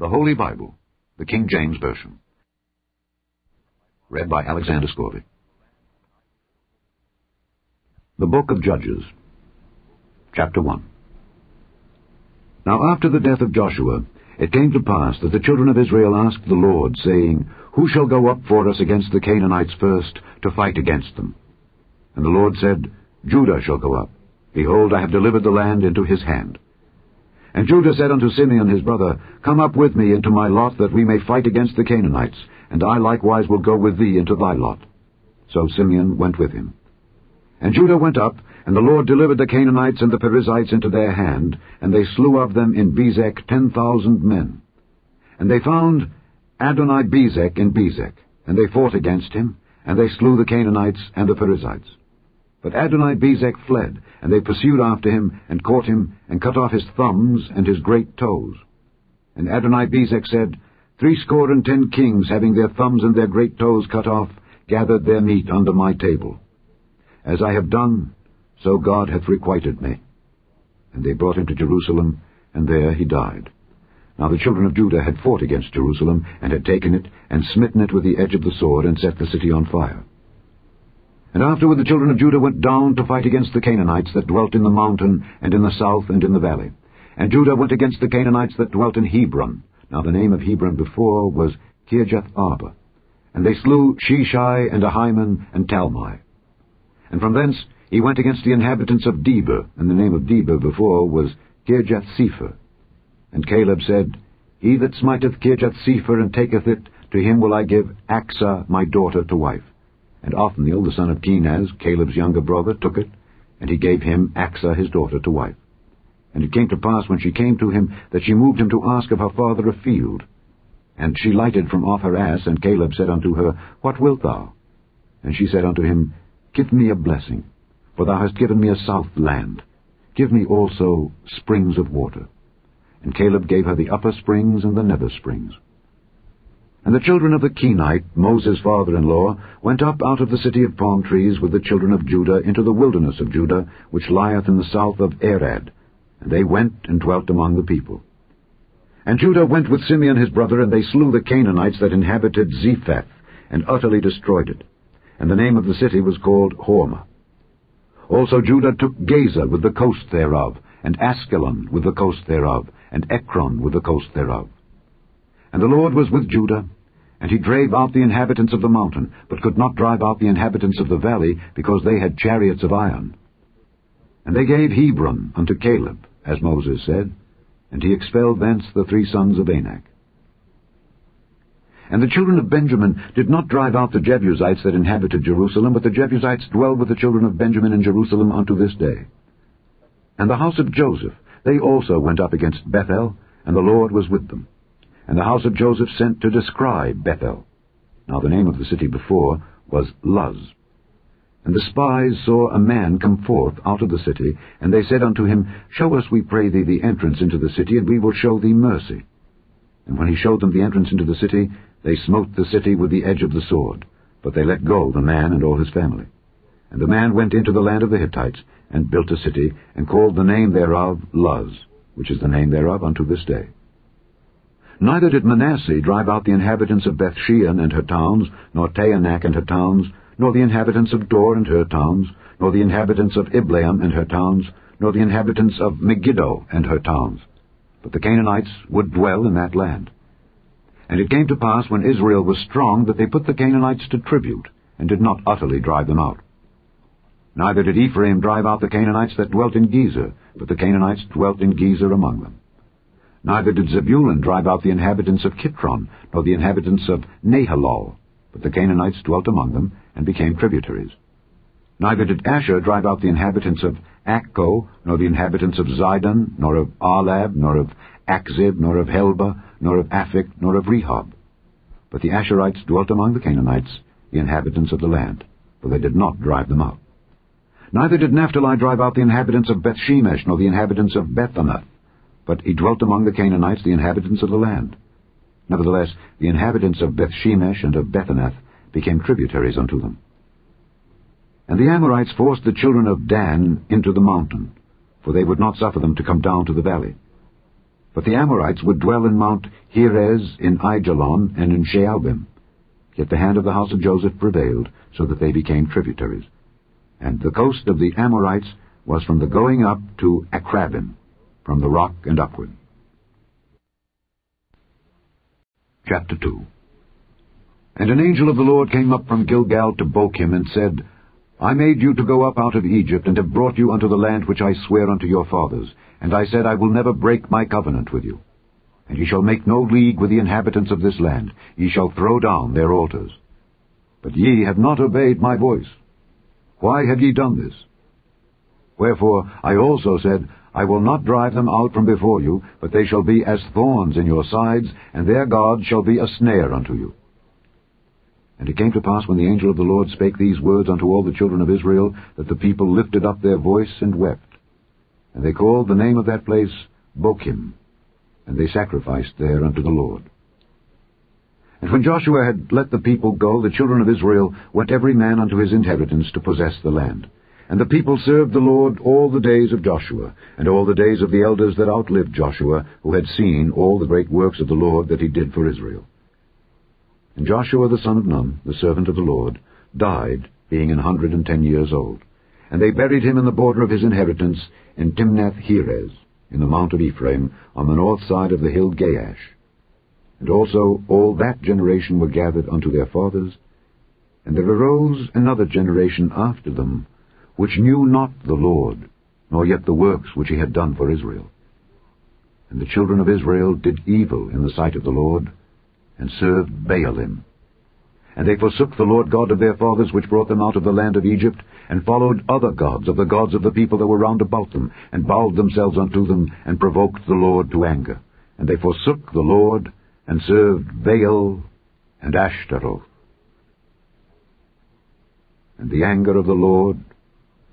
The Holy Bible, the King James Version. Read by Alexander Scourby. The Book of Judges, Chapter 1 Now after the death of Joshua, it came to pass that the children of Israel asked the Lord, saying, Who shall go up for us against the Canaanites first, to fight against them? And the Lord said, Judah shall go up. Behold, I have delivered the land into his hand. And Judah said unto Simeon his brother, Come up with me into my lot, that we may fight against the Canaanites, and I likewise will go with thee into thy lot. So Simeon went with him. And Judah went up, and the Lord delivered the Canaanites and the Perizzites into their hand, and they slew of them in Bezek ten thousand men. And they found Adoni-Bezek in Bezek, and they fought against him, and they slew the Canaanites and the Perizzites. But Adoni-Bezek fled, and they pursued after him, and caught him, and cut off his thumbs and his great toes. And Adoni-Bezek said, Threescore and ten kings, having their thumbs and their great toes cut off, gathered their meat under my table. As I have done, so God hath requited me. And they brought him to Jerusalem, and there he died. Now the children of Judah had fought against Jerusalem, and had taken it, and smitten it with the edge of the sword, and set the city on fire. And afterward the children of Judah went down to fight against the Canaanites that dwelt in the mountain, and in the south, and in the valley. And Judah went against the Canaanites that dwelt in Hebron. Now the name of Hebron before was Kirjath Arba. And they slew Sheshai, and Ahiman, and Talmai. And from thence he went against the inhabitants of Debir, and the name of Debir before was Kirjath-Sepher. And Caleb said, He that smiteth Kirjath Sepher and taketh it, to him will I give Achsah my daughter to wife. And Othniel the son of Kenaz, Caleb's younger brother, took it, and he gave him Achsah his daughter to wife. And it came to pass when she came to him that she moved him to ask of her father a field. And she lighted from off her ass, and Caleb said unto her, What wilt thou? And she said unto him, Give me a blessing, for thou hast given me a south land. Give me also springs of water. And Caleb gave her the upper springs and the nether springs. And the children of the Kenite, Moses' father-in-law, went up out of the city of palm trees with the children of Judah into the wilderness of Judah, which lieth in the south of Arad. And they went and dwelt among the people. And Judah went with Simeon his brother, and they slew the Canaanites that inhabited Zephath, and utterly destroyed it and the name of the city was called Hormah. Also Judah took Gaza with the coast thereof, and Askelon with the coast thereof, and Ekron with the coast thereof. And the Lord was with Judah, and he drave out the inhabitants of the mountain, but could not drive out the inhabitants of the valley, because they had chariots of iron. And they gave Hebron unto Caleb, as Moses said, and he expelled thence the three sons of Anak. And the children of Benjamin did not drive out the Jebusites that inhabited Jerusalem, but the Jebusites dwell with the children of Benjamin in Jerusalem unto this day. And the house of Joseph, they also went up against Bethel, and the Lord was with them. And the house of Joseph sent to descry Bethel. Now the name of the city before was Luz. And the spies saw a man come forth out of the city, and they said unto him, Show us, we pray thee, the entrance into the city, and we will show thee mercy. And when he showed them the entrance into the city, they smote the city with the edge of the sword, but they let go the man and all his family. And the man went into the land of the Hittites, and built a city, and called the name thereof Luz, which is the name thereof unto this day. Neither did Manasseh drive out the inhabitants of Bethshean and her towns, nor Taanach and her towns, nor the inhabitants of Dor and her towns, nor the inhabitants of Ibleam and her towns, nor the inhabitants of Megiddo and her towns. But the Canaanites would dwell in that land. And it came to pass, when Israel was strong, that they put the Canaanites to tribute, and did not utterly drive them out. Neither did Ephraim drive out the Canaanites that dwelt in Gezer, but the Canaanites dwelt in Gezer among them. Neither did Zebulun drive out the inhabitants of Kitron, nor the inhabitants of Nahalol, but the Canaanites dwelt among them, and became tributaries. Neither did Asher drive out the inhabitants of Accho, nor the inhabitants of Zidon, nor of Achlab, nor of Achzib, nor of Helba, nor of Aphik, nor of Rehob. But the Asherites dwelt among the Canaanites, the inhabitants of the land, for they did not drive them out. Neither did Naphtali drive out the inhabitants of Bethshemesh, nor the inhabitants of Bethanath, but he dwelt among the Canaanites, the inhabitants of the land. Nevertheless, the inhabitants of Bethshemesh and of Bethanath became tributaries unto them. And the Amorites forced the children of Dan into the mountain, for they would not suffer them to come down to the valley. But the Amorites would dwell in Mount Heres, in Aijalon, and in Shaalbim. Yet the hand of the house of Joseph prevailed, so that they became tributaries. And the coast of the Amorites was from the going up to Akrabim, from the rock and upward. Chapter 2 And an angel of the Lord came up from Gilgal to Bochim, and said, I made you to go up out of Egypt, and have brought you unto the land which I swear unto your fathers. And I said, I will never break my covenant with you. And ye shall make no league with the inhabitants of this land. Ye shall throw down their altars. But ye have not obeyed my voice. Why have ye done this? Wherefore I also said, I will not drive them out from before you, but they shall be as thorns in your sides, and their God shall be a snare unto you. And it came to pass when the angel of the Lord spake these words unto all the children of Israel, that the people lifted up their voice and wept. And they called the name of that place Bochim, and they sacrificed there unto the Lord. And when Joshua had let the people go, the children of Israel went every man unto his inheritance to possess the land. And the people served the Lord all the days of Joshua, and all the days of the elders that outlived Joshua, who had seen all the great works of the Lord that he did for Israel. And Joshua the son of Nun, the servant of the Lord, died, being an hundred and ten years old. And they buried him in the border of his inheritance in Timnath Heres, in the mount of Ephraim, on the north side of the hill Gaash. And also all that generation were gathered unto their fathers, and there arose another generation after them, which knew not the Lord, nor yet the works which he had done for Israel. And the children of Israel did evil in the sight of the Lord, and served Baalim. And they forsook the Lord God of their fathers, which brought them out of the land of Egypt, and followed other gods of the gods of the people that were round about them, and bowed themselves unto them, and provoked the Lord to anger. And they forsook the Lord, and served Baal and Ashtaroth. And the anger of the Lord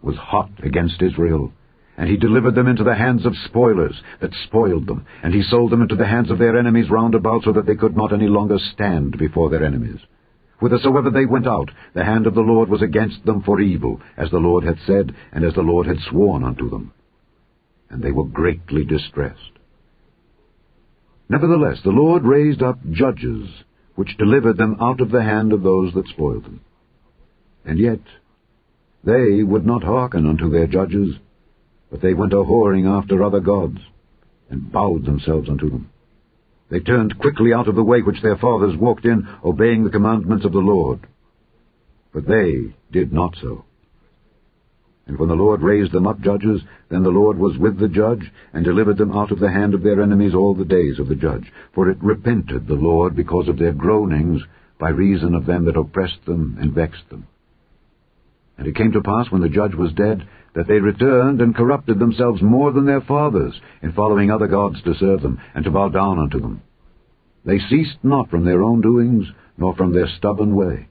was hot against Israel, and he delivered them into the hands of spoilers that spoiled them, and he sold them into the hands of their enemies round about, so that they could not any longer stand before their enemies. Whithersoever they went out, the hand of the Lord was against them for evil, as the Lord had said, and as the Lord had sworn unto them. And they were greatly distressed. Nevertheless, the Lord raised up judges, which delivered them out of the hand of those that spoiled them. And yet they would not hearken unto their judges, but they went a-whoring after other gods, and bowed themselves unto them. They turned quickly out of the way which their fathers walked in, obeying the commandments of the Lord. But they did not so. And when the Lord raised them up judges, then the Lord was with the judge, and delivered them out of the hand of their enemies all the days of the judge. For it repented the Lord because of their groanings, by reason of them that oppressed them and vexed them. And it came to pass, when the judge was dead, that they returned and corrupted themselves more than their fathers, in following other gods to serve them, and to bow down unto them. They ceased not from their own doings, nor from their stubborn way.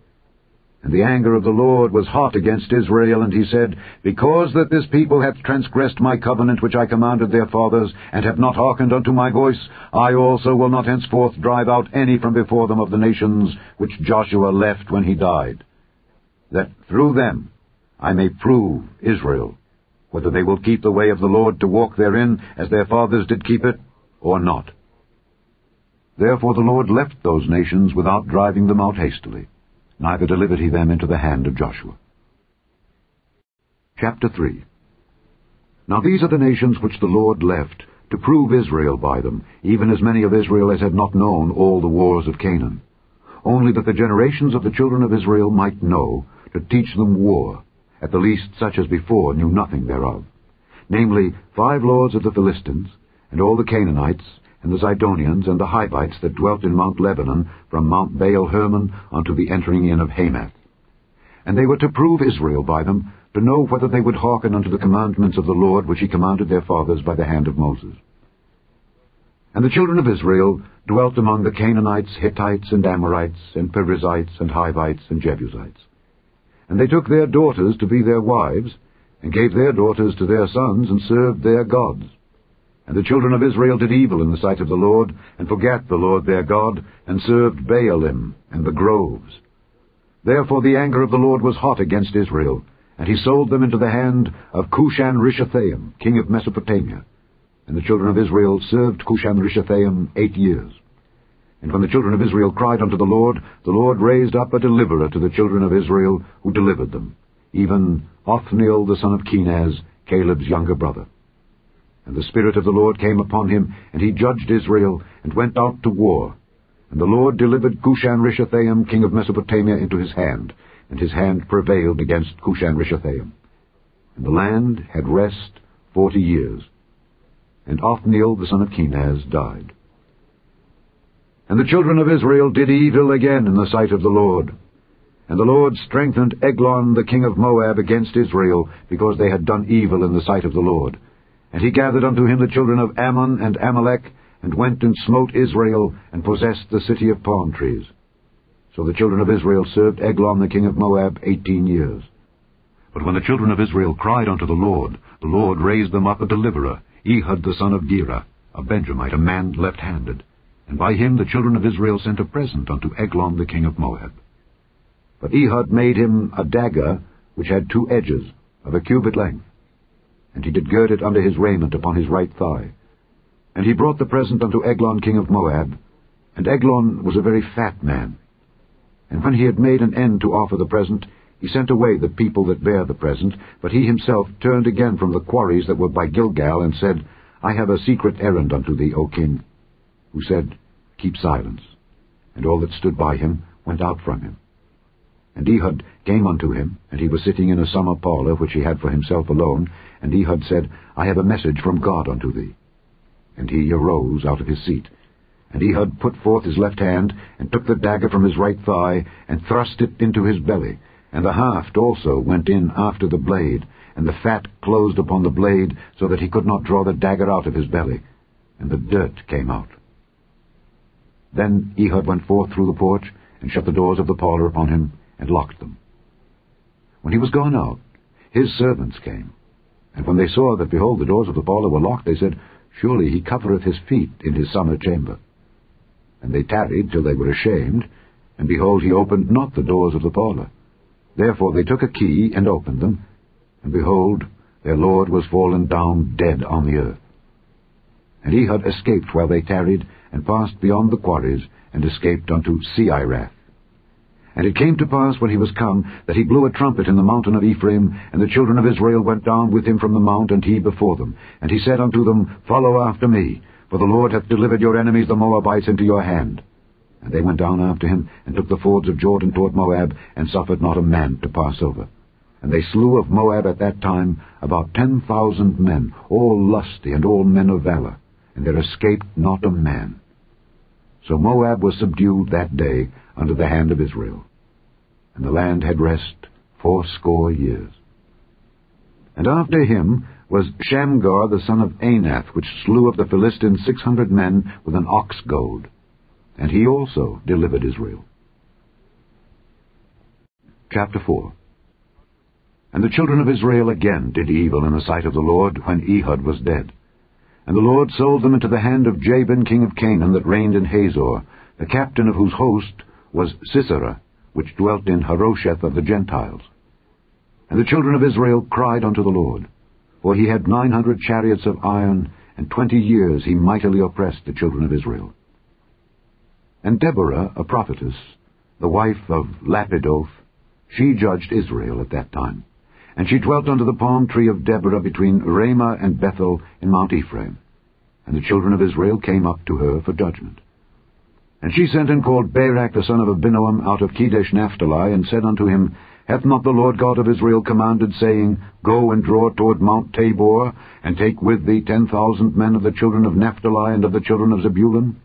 And the anger of the Lord was hot against Israel, and he said, Because that this people hath transgressed my covenant which I commanded their fathers, and have not hearkened unto my voice, I also will not henceforth drive out any from before them of the nations which Joshua left when he died, that through them I may prove Israel, whether they will keep the way of the Lord to walk therein, as their fathers did keep it, or not. Therefore the Lord left those nations without driving them out hastily, neither delivered he them into the hand of Joshua. Chapter 3 Now these are the nations which the Lord left, to prove Israel by them, even as many of Israel as had not known all the wars of Canaan, only that the generations of the children of Israel might know, to teach them war, at the least such as before knew nothing thereof, namely, five lords of the Philistines, and all the Canaanites, and the Zidonians, and the Hivites that dwelt in Mount Lebanon, from Mount Baal Hermon unto the entering in of Hamath. And they were to prove Israel by them, to know whether they would hearken unto the commandments of the Lord which he commanded their fathers by the hand of Moses. And the children of Israel dwelt among the Canaanites, Hittites, and Amorites, and Perizzites, and Hivites, and Jebusites. And they took their daughters to be their wives, and gave their daughters to their sons, and served their gods. And the children of Israel did evil in the sight of the Lord, and forgat the Lord their God, and served Baalim and the groves. Therefore the anger of the Lord was hot against Israel, and he sold them into the hand of Cushan-Rishathaim, king of Mesopotamia. And the children of Israel served Cushan-Rishathaim eight years. And when the children of Israel cried unto the Lord, the Lord raised up a deliverer to the children of Israel, who delivered them, even Othniel the son of Kenaz, Caleb's younger brother. And the Spirit of the Lord came upon him, and he judged Israel, and went out to war. And the Lord delivered Cushan-Rishathaim, king of Mesopotamia, into his hand, and his hand prevailed against Cushan-Rishathaim. And the land had rest forty years. And Othniel the son of Kenaz died. And the children of Israel did evil again in the sight of the Lord. And the Lord strengthened Eglon the king of Moab against Israel, because they had done evil in the sight of the Lord. And he gathered unto him the children of Ammon and Amalek, and went and smote Israel, and possessed the city of palm trees. So the children of Israel served Eglon the king of Moab eighteen years. But when the children of Israel cried unto the Lord, the Lord raised them up a deliverer, Ehud the son of Gera, a Benjamite, a man left-handed. And by him the children of Israel sent a present unto Eglon the king of Moab. But Ehud made him a dagger which had two edges, of a cubit length. And he did gird it under his raiment upon his right thigh. And he brought the present unto Eglon king of Moab. And Eglon was a very fat man. And when he had made an end to offer the present, he sent away the people that bare the present, but he himself turned again from the quarries that were by Gilgal, and said, I have a secret errand unto thee, O king. Who said, Keep silence. And all that stood by him went out from him. And Ehud came unto him, and he was sitting in a summer parlour which he had for himself alone, and Ehud said, I have a message from God unto thee. And he arose out of his seat. And Ehud put forth his left hand, and took the dagger from his right thigh, and thrust it into his belly. And the haft also went in after the blade, and the fat closed upon the blade, so that he could not draw the dagger out of his belly. And the dirt came out. Then Ehud went forth through the porch, and shut the doors of the parlour upon him, and locked them. When he was gone out, his servants came. And when they saw that, behold, the doors of the parlour were locked, they said, Surely he covereth his feet in his summer chamber. And they tarried till they were ashamed, and behold, he opened not the doors of the parlour. Therefore they took a key, and opened them, and behold, their lord was fallen down dead on the earth. And Ehud escaped while they tarried, and passed beyond the quarries, and escaped unto Seirath. And it came to pass, when he was come, that he blew a trumpet in the mountain of Ephraim, and the children of Israel went down with him from the mount, and he before them. And he said unto them, Follow after me, for the Lord hath delivered your enemies the Moabites into your hand. And they went down after him, and took the fords of Jordan toward Moab, and suffered not a man to pass over. And they slew of Moab at that time about ten thousand men, all lusty and all men of valor, and there escaped not a man. So Moab was subdued that day under the hand of Israel. And the land had rest fourscore years. And after him was Shamgar the son of Anath, which slew of the Philistines six hundred men with an ox goad. And he also delivered Israel. Chapter 4 And the children of Israel again did evil in the sight of the Lord when Ehud was dead. And the Lord sold them into the hand of Jabin king of Canaan that reigned in Hazor, the captain of whose host was Sisera, which dwelt in Harosheth of the Gentiles. And the children of Israel cried unto the Lord, for he had nine hundred chariots of iron, and twenty years he mightily oppressed the children of Israel. And Deborah, a prophetess, the wife of Lapidoth, she judged Israel at that time. And she dwelt under the palm tree of Deborah between Ramah and Bethel in Mount Ephraim. And the children of Israel came up to her for judgment. And she sent and called Barak the son of Abinoam out of Kedesh Naphtali, and said unto him, Hath not the Lord God of Israel commanded, saying, Go and draw toward Mount Tabor, and take with thee ten thousand men of the children of Naphtali and of the children of Zebulun?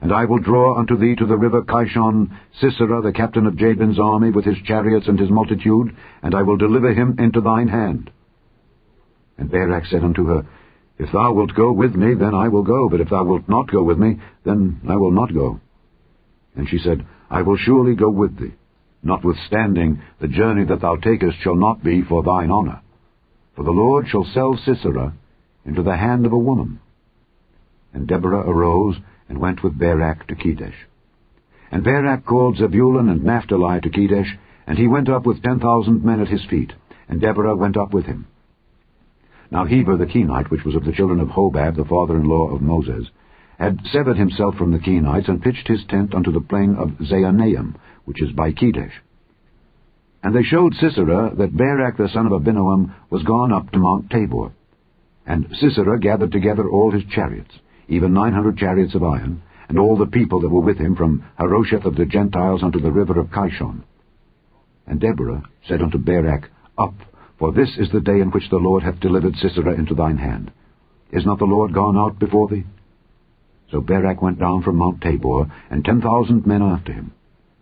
And I will draw unto thee to the river Kishon Sisera, the captain of Jabin's army, with his chariots and his multitude, and I will deliver him into thine hand. And Barak said unto her, If thou wilt go with me, then I will go, but if thou wilt not go with me, then I will not go. And she said, I will surely go with thee. Notwithstanding, the journey that thou takest shall not be for thine honour. For the Lord shall sell Sisera into the hand of a woman. And Deborah arose and went with Barak to Kedesh. And Barak called Zebulun and Naphtali to Kedesh, and he went up with ten thousand men at his feet, and Deborah went up with him. Now Heber the Kenite, which was of the children of Hobab, the father-in-law of Moses, had severed himself from the Kenites, and pitched his tent unto the plain of Zaanaim, which is by Kedesh. And they showed Sisera that Barak the son of Abinoam was gone up to Mount Tabor. And Sisera gathered together all his chariots, even nine hundred chariots of iron, and all the people that were with him from Harosheth of the Gentiles unto the river of Kishon. And Deborah said unto Barak, Up, for this is the day in which the Lord hath delivered Sisera into thine hand. Is not the Lord gone out before thee? So Barak went down from Mount Tabor, and ten thousand men after him.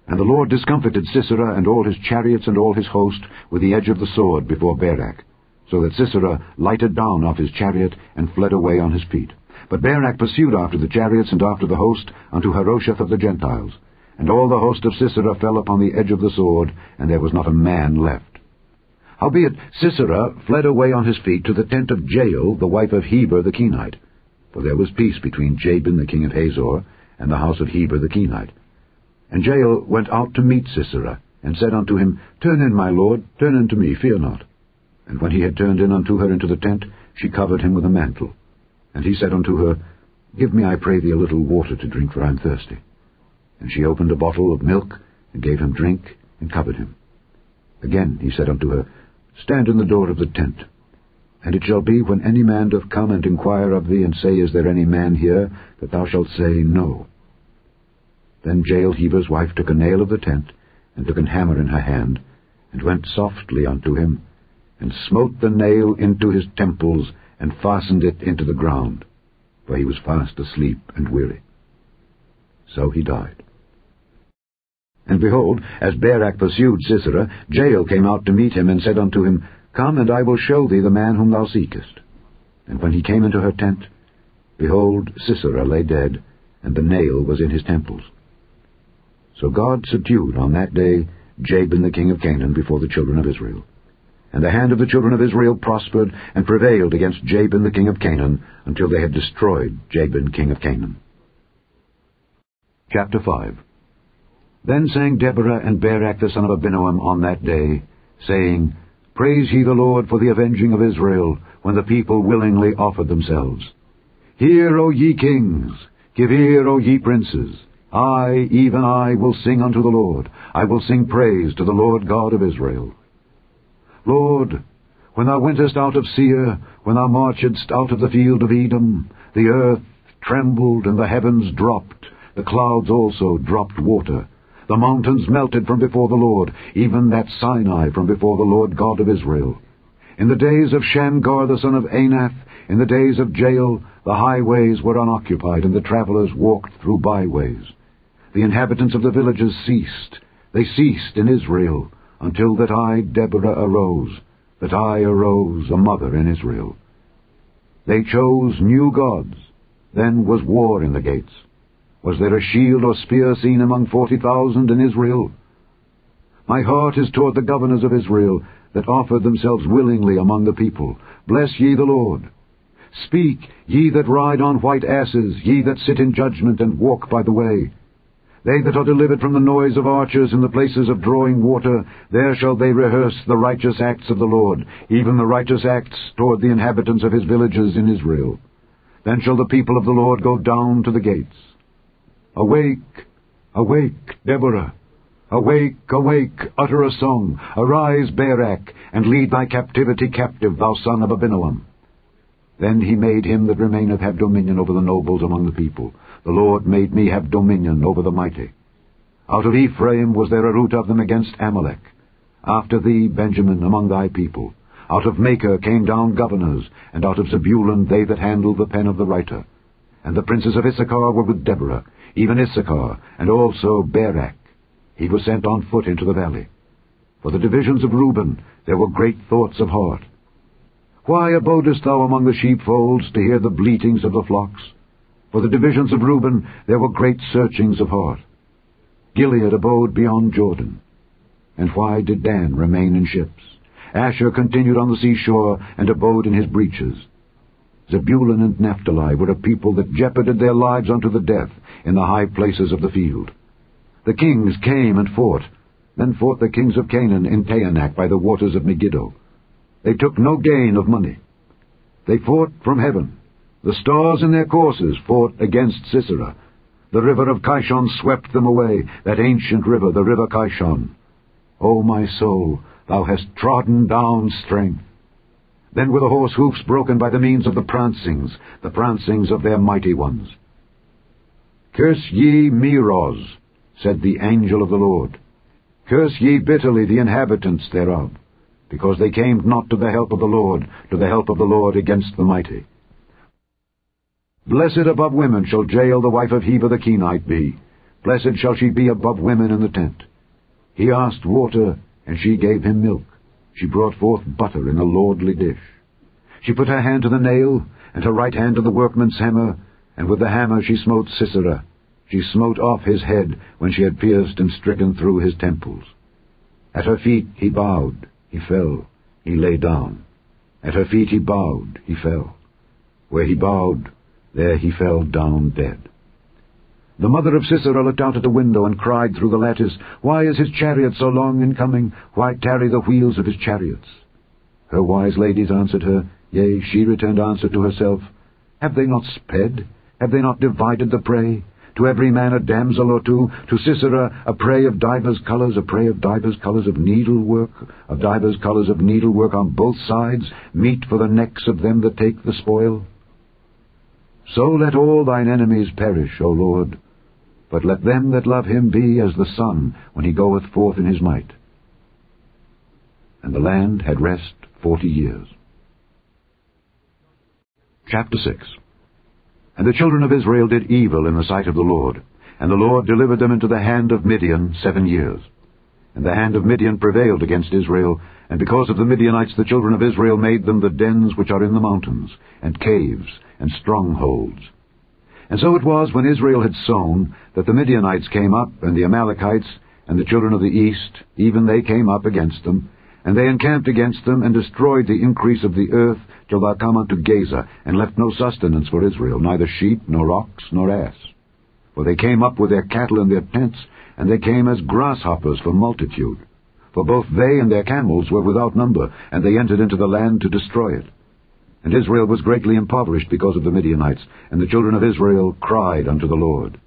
And the Lord discomfited Sisera and all his chariots and all his host with the edge of the sword before Barak, so that Sisera lighted down off his chariot and fled away on his feet. But Barak pursued after the chariots and after the host unto Harosheth of the Gentiles. And all the host of Sisera fell upon the edge of the sword, and there was not a man left. Howbeit Sisera fled away on his feet to the tent of Jael, the wife of Heber the Kenite. For there was peace between Jabin the king of Hazor and the house of Heber the Kenite. And Jael went out to meet Sisera, and said unto him, Turn in, my lord, turn in to me, fear not. And when he had turned in unto her into the tent, she covered him with a mantle. And he said unto her, Give me, I pray thee, a little water to drink, for I am thirsty. And she opened a bottle of milk, and gave him drink, and covered him. Again he said unto her, Stand in the door of the tent. And it shall be, when any man doth come and inquire of thee, and say, Is there any man here? that thou shalt say, No. Then Jael Heber's wife took a nail of the tent, and took an hammer in her hand, and went softly unto him, and smote the nail into his temples, and fastened it into the ground, for he was fast asleep and weary. So he died. And behold, as Barak pursued Sisera, Jael came out to meet him, and said unto him, Come, and I will show thee the man whom thou seekest. And when he came into her tent, behold, Sisera lay dead, and the nail was in his temples. So God subdued on that day Jabin the king of Canaan before the children of Israel. And the hand of the children of Israel prospered and prevailed against Jabin the king of Canaan until they had destroyed Jabin king of Canaan. Chapter 5 Then sang Deborah and Barak the son of Abinoam on that day, saying, Praise ye the Lord for the avenging of Israel, when the people willingly offered themselves. Hear, O ye kings! Give ear, O ye princes! I, even I, will sing unto the Lord. I will sing praise to the Lord God of Israel. Lord, when thou wentest out of Seir, when thou marchedst out of the field of Edom, the earth trembled and the heavens dropped, the clouds also dropped water. The mountains melted from before the Lord, even that Sinai from before the Lord God of Israel. In the days of Shamgar the son of Anath, in the days of Jael, the highways were unoccupied, and the travellers walked through byways. The inhabitants of the villages ceased. They ceased in Israel, until that I, Deborah, arose, that I arose a mother in Israel. They chose new gods. Then was war in the gates. Was there a shield or spear seen among forty thousand in Israel? My heart is toward the governors of Israel, that offered themselves willingly among the people. Bless ye the Lord. Speak, ye that ride on white asses, ye that sit in judgment and walk by the way. They that are delivered from the noise of archers in the places of drawing water, there shall they rehearse the righteous acts of the Lord, even the righteous acts toward the inhabitants of his villages in Israel. Then shall the people of the Lord go down to the gates. Awake, awake, Deborah. Awake, awake, utter a song. Arise, Barak, and lead thy captivity captive, thou son of Abinoam. Then he made him that remaineth have dominion over the nobles among the people. The Lord made me have dominion over the mighty. Out of Ephraim was there a root of them against Amalek. After thee, Benjamin, among thy people. Out of Machir came down governors, and out of Zebulun they that handled the pen of the writer. And the princes of Issachar were with Deborah, even Issachar, and also Barak. He was sent on foot into the valley. For the divisions of Reuben there were great thoughts of heart. Why abodest thou among the sheepfolds to hear the bleatings of the flocks? For the divisions of Reuben there were great searchings of heart. Gilead abode beyond Jordan. And why did Dan remain in ships? Asher continued on the seashore and abode in his breaches. Zebulun and Naphtali were a people that jeoparded their lives unto the death in the high places of the field. The kings came and fought. Then fought the kings of Canaan in Taanach by the waters of Megiddo. They took no gain of money. They fought from heaven. The stars in their courses fought against Sisera. The river of Kishon swept them away, that ancient river, the river Kishon. O my soul, thou hast trodden down strength. Then were the horse hoofs broken by the means of the prancings, the prancings of their mighty ones. Curse ye Meroz, said the angel of the Lord. Curse ye bitterly the inhabitants thereof, because they came not to the help of the Lord, to the help of the Lord against the mighty. Blessed above women shall Jael the wife of Heber the Kenite be. Blessed shall she be above women in the tent. He asked water, and she gave him milk. She brought forth butter in a lordly dish. She put her hand to the nail, and her right hand to the workman's hammer, and with the hammer she smote Sisera. She smote off his head when she had pierced and stricken through his temples. At her feet he bowed, he fell, he lay down. At her feet he bowed, he fell. Where he bowed, there he fell down dead. The mother of Sisera looked out at the window and cried through the lattice, Why is his chariot so long in coming? Why tarry the wheels of his chariots? Her wise ladies answered her, Yea, she returned answer to herself, Have they not sped? Have they not divided the prey? To every man a damsel or two, to Sisera a prey of divers colours, a prey of divers colours of needlework, of divers colours of needlework on both sides, meat for the necks of them that take the spoil. So let all thine enemies perish, O Lord, but let them that love him be as the sun when he goeth forth in his might. And the land had rest forty years. Chapter 6 And the children of Israel did evil in the sight of the Lord, and the Lord delivered them into the hand of Midian seven years. And the hand of Midian prevailed against Israel, and because of the Midianites the children of Israel made them the dens which are in the mountains, and caves, and strongholds. And so it was when Israel had sown, that the Midianites came up, and the Amalekites, and the children of the east, even they came up against them, and they encamped against them, and destroyed the increase of the earth, till thou come unto Gaza, and left no sustenance for Israel, neither sheep, nor ox, nor ass. For they came up with their cattle and their tents, and they came as grasshoppers for multitude. For both they and their camels were without number, and they entered into the land to destroy it. And Israel was greatly impoverished because of the Midianites, and the children of Israel cried unto the Lord.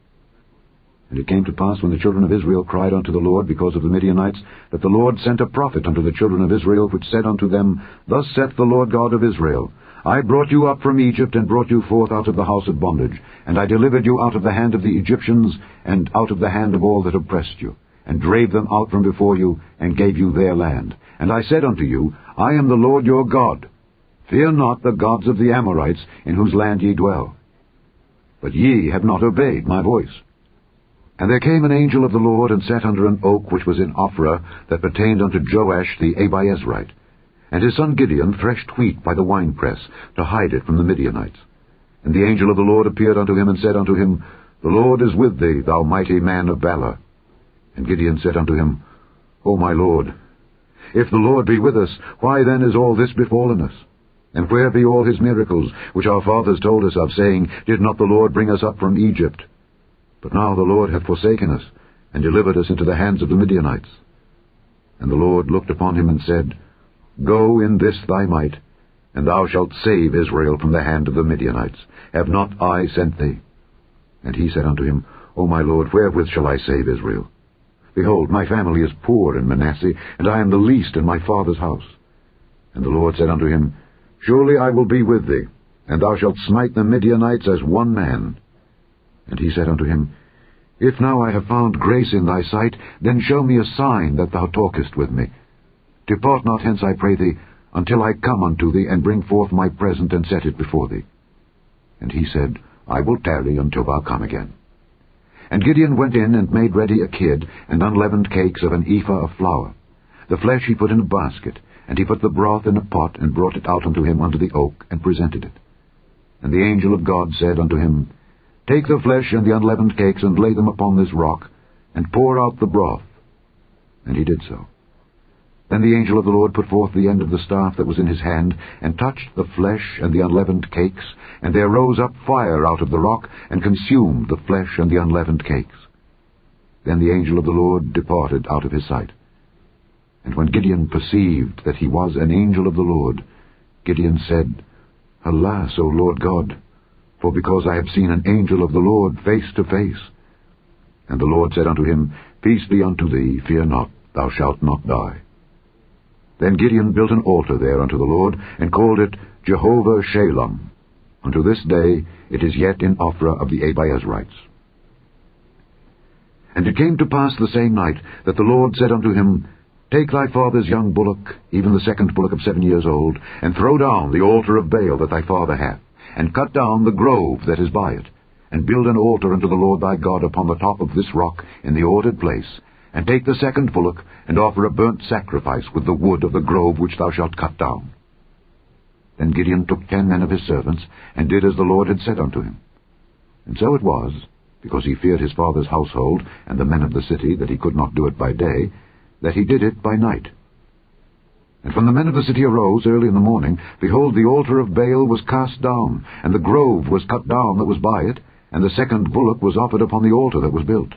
And it came to pass when the children of Israel cried unto the Lord because of the Midianites, that the Lord sent a prophet unto the children of Israel, which said unto them, Thus saith the Lord God of Israel, I brought you up from Egypt, and brought you forth out of the house of bondage, and I delivered you out of the hand of the Egyptians, and out of the hand of all that oppressed you, and drave them out from before you, and gave you their land. And I said unto you, I am the Lord your God, Fear not the gods of the Amorites, in whose land ye dwell. But ye have not obeyed my voice. And there came an angel of the Lord, and sat under an oak which was in Ophrah, that pertained unto Joash the Abiezrite. And his son Gideon threshed wheat by the winepress, to hide it from the Midianites. And the angel of the Lord appeared unto him, and said unto him, The Lord is with thee, thou mighty man of valor. And Gideon said unto him, O my Lord, if the Lord be with us, why then is all this befallen us? And where be all his miracles, which our fathers told us of, saying, Did not the Lord bring us up from Egypt? But now the Lord hath forsaken us, and delivered us into the hands of the Midianites. And the Lord looked upon him and said, Go in this thy might, and thou shalt save Israel from the hand of the Midianites. Have not I sent thee? And he said unto him, O my Lord, wherewith shall I save Israel? Behold, my family is poor in Manasseh, and I am the least in my father's house. And the Lord said unto him, Surely I will be with thee, and thou shalt smite the Midianites as one man. And he said unto him, If now I have found grace in thy sight, then show me a sign that thou talkest with me. Depart not hence, I pray thee, until I come unto thee, and bring forth my present, and set it before thee. And he said, I will tarry until thou come again. And Gideon went in, and made ready a kid, and unleavened cakes of an ephah of flour. The flesh he put in a basket, and he put the broth in a pot, and brought it out unto him unto the oak, and presented it. And the angel of God said unto him, Take the flesh and the unleavened cakes, and lay them upon this rock, and pour out the broth. And he did so. Then the angel of the Lord put forth the end of the staff that was in his hand, and touched the flesh and the unleavened cakes, and there rose up fire out of the rock, and consumed the flesh and the unleavened cakes. Then the angel of the Lord departed out of his sight. And when Gideon perceived that he was an angel of the Lord, Gideon said, Alas, O Lord God, for because I have seen an angel of the Lord face to face. And the Lord said unto him, Peace be unto thee, fear not, thou shalt not die. Then Gideon built an altar there unto the Lord, and called it Jehovah Shalom. Unto this day it is yet in Ophrah of the Abiezrites. And it came to pass the same night that the Lord said unto him, Take thy father's young bullock, even the second bullock of seven years old, and throw down the altar of Baal that thy father hath, and cut down the grove that is by it, and build an altar unto the Lord thy God upon the top of this rock in the ordered place, and take the second bullock, and offer a burnt sacrifice with the wood of the grove which thou shalt cut down. Then Gideon took ten men of his servants, and did as the Lord had said unto him. And so it was, because he feared his father's household and the men of the city, that he could not do it by day, that he did it by night. And when the men of the city arose early in the morning, behold, the altar of Baal was cast down, and the grove was cut down that was by it, and the second bullock was offered upon the altar that was built.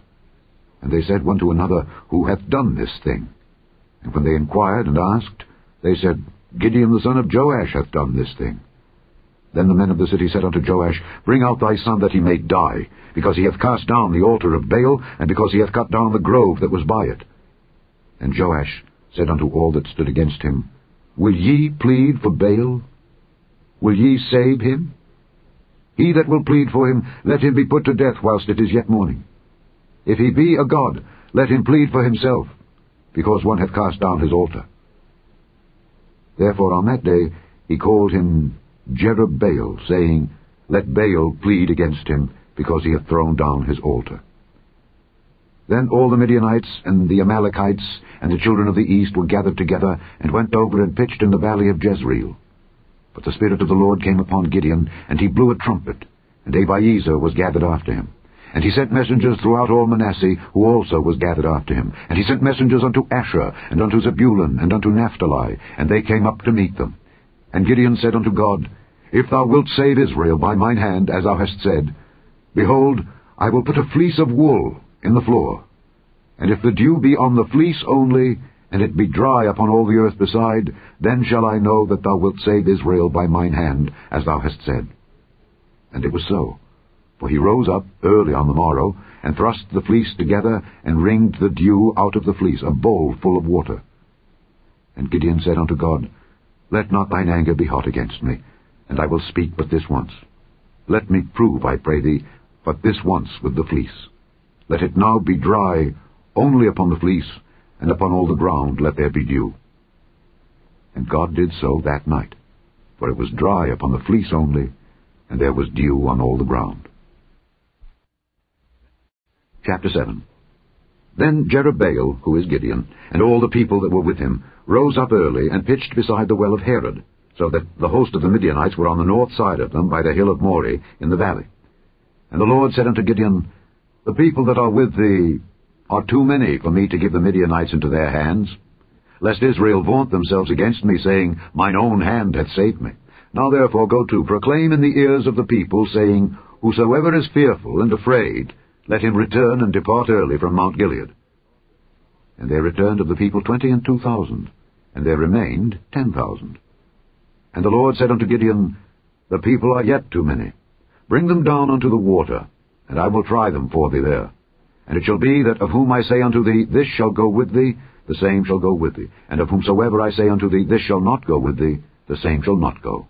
And they said one to another, Who hath done this thing? And when they inquired and asked, they said, Gideon the son of Joash hath done this thing. Then the men of the city said unto Joash, Bring out thy son that he may die, because he hath cast down the altar of Baal, and because he hath cut down the grove that was by it. And Joash said unto all that stood against him, Will ye plead for Baal? Will ye save him? He that will plead for him, let him be put to death whilst it is yet morning. If he be a god, let him plead for himself, because one hath cast down his altar. Therefore on that day he called him Jerubbaal, saying, Let Baal plead against him, because he hath thrown down his altar. Then all the Midianites and the Amalekites and the children of the east were gathered together, and went over and pitched in the valley of Jezreel. But the Spirit of the Lord came upon Gideon, and he blew a trumpet, and Abiezer was gathered after him. And he sent messengers throughout all Manasseh, who also was gathered after him. And he sent messengers unto Asher, and unto Zebulun, and unto Naphtali, and they came up to meet them. And Gideon said unto God, If thou wilt save Israel by mine hand, as thou hast said, behold, I will put a fleece of wool in the floor. And if the dew be on the fleece only, and it be dry upon all the earth beside, then shall I know that thou wilt save Israel by mine hand, as thou hast said. And it was so. For he rose up early on the morrow, and thrust the fleece together, and wringed the dew out of the fleece, a bowl full of water. And Gideon said unto God, Let not thine anger be hot against me, and I will speak but this once. Let me prove, I pray thee, but this once with the fleece. Let it now be dry only upon the fleece, and upon all the ground let there be dew. And God did so that night, for it was dry upon the fleece only, and there was dew on all the ground. Chapter 7 Then Jerubbaal, who is Gideon, and all the people that were with him, rose up early and pitched beside the well of Harod, so that the host of the Midianites were on the north side of them by the hill of Moreh in the valley. And the Lord said unto Gideon, The people that are with thee are too many for me to give the Midianites into their hands, lest Israel vaunt themselves against me, saying, Mine own hand hath saved me. Now therefore go to, proclaim in the ears of the people, saying, Whosoever is fearful and afraid, let him return and depart early from Mount Gilead. And there returned of the people twenty and two thousand, and there remained ten thousand. And the Lord said unto Gideon, The people are yet too many. Bring them down unto the water, and I will try them for thee there. And it shall be that of whom I say unto thee, This shall go with thee, the same shall go with thee. And of whomsoever I say unto thee, This shall not go with thee, the same shall not go.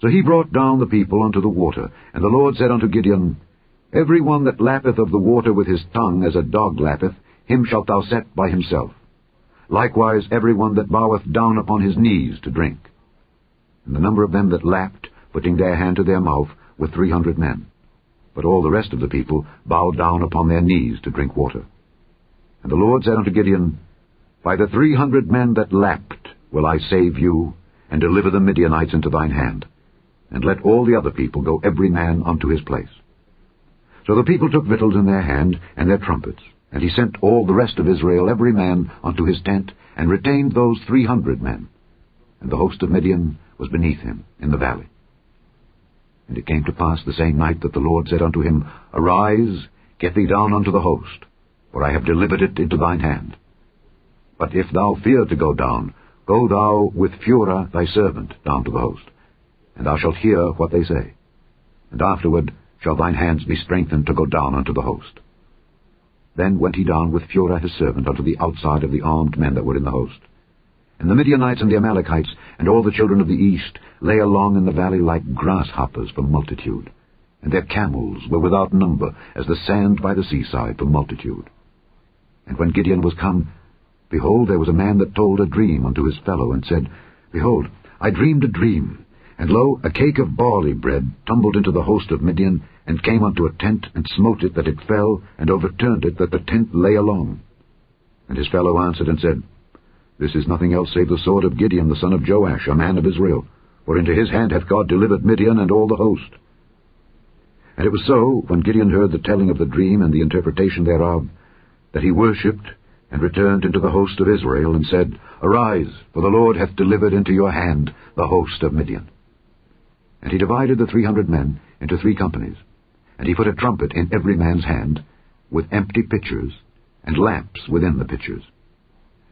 So he brought down the people unto the water. And the Lord said unto Gideon, Every one that lappeth of the water with his tongue as a dog lappeth, him shalt thou set by himself. Likewise every one that boweth down upon his knees to drink. And the number of them that lapped, putting their hand to their mouth, were three hundred men. But all the rest of the people bowed down upon their knees to drink water. And the Lord said unto Gideon, By the three hundred men that lapped will I save you, and deliver the Midianites into thine hand. And let all the other people go every man unto his place. So the people took victuals in their hand, and their trumpets. And he sent all the rest of Israel, every man, unto his tent, and retained those three hundred men. And the host of Midian was beneath him in the valley. And it came to pass the same night that the Lord said unto him, Arise, get thee down unto the host, for I have delivered it into thine hand. But if thou fear to go down, go thou with Phurah thy servant down to the host. and thou shalt hear what they say. And afterward shall thine hands be strengthened to go down unto the host. Then went he down with Phurah his servant unto the outside of the armed men that were in the host. And the Midianites and the Amalekites and all the children of the east lay along in the valley like grasshoppers for multitude, and their camels were without number as the sand by the seaside for multitude. And when Gideon was come, behold, there was a man that told a dream unto his fellow, and said, Behold, I dreamed a dream, and lo, a cake of barley bread tumbled into the host of Midian, and came unto a tent, and smote it that it fell, and overturned it that the tent lay along. And his fellow answered and said, This is nothing else save the sword of Gideon the son of Joash, a man of Israel, for into his hand hath God delivered Midian and all the host. And it was so, when Gideon heard the telling of the dream and the interpretation thereof, that he worshipped, and returned into the host of Israel, and said, Arise, for the Lord hath delivered into your hand the host of Midian. And he divided the three hundred men into three companies, and he put a trumpet in every man's hand, with empty pitchers, and lamps within the pitchers.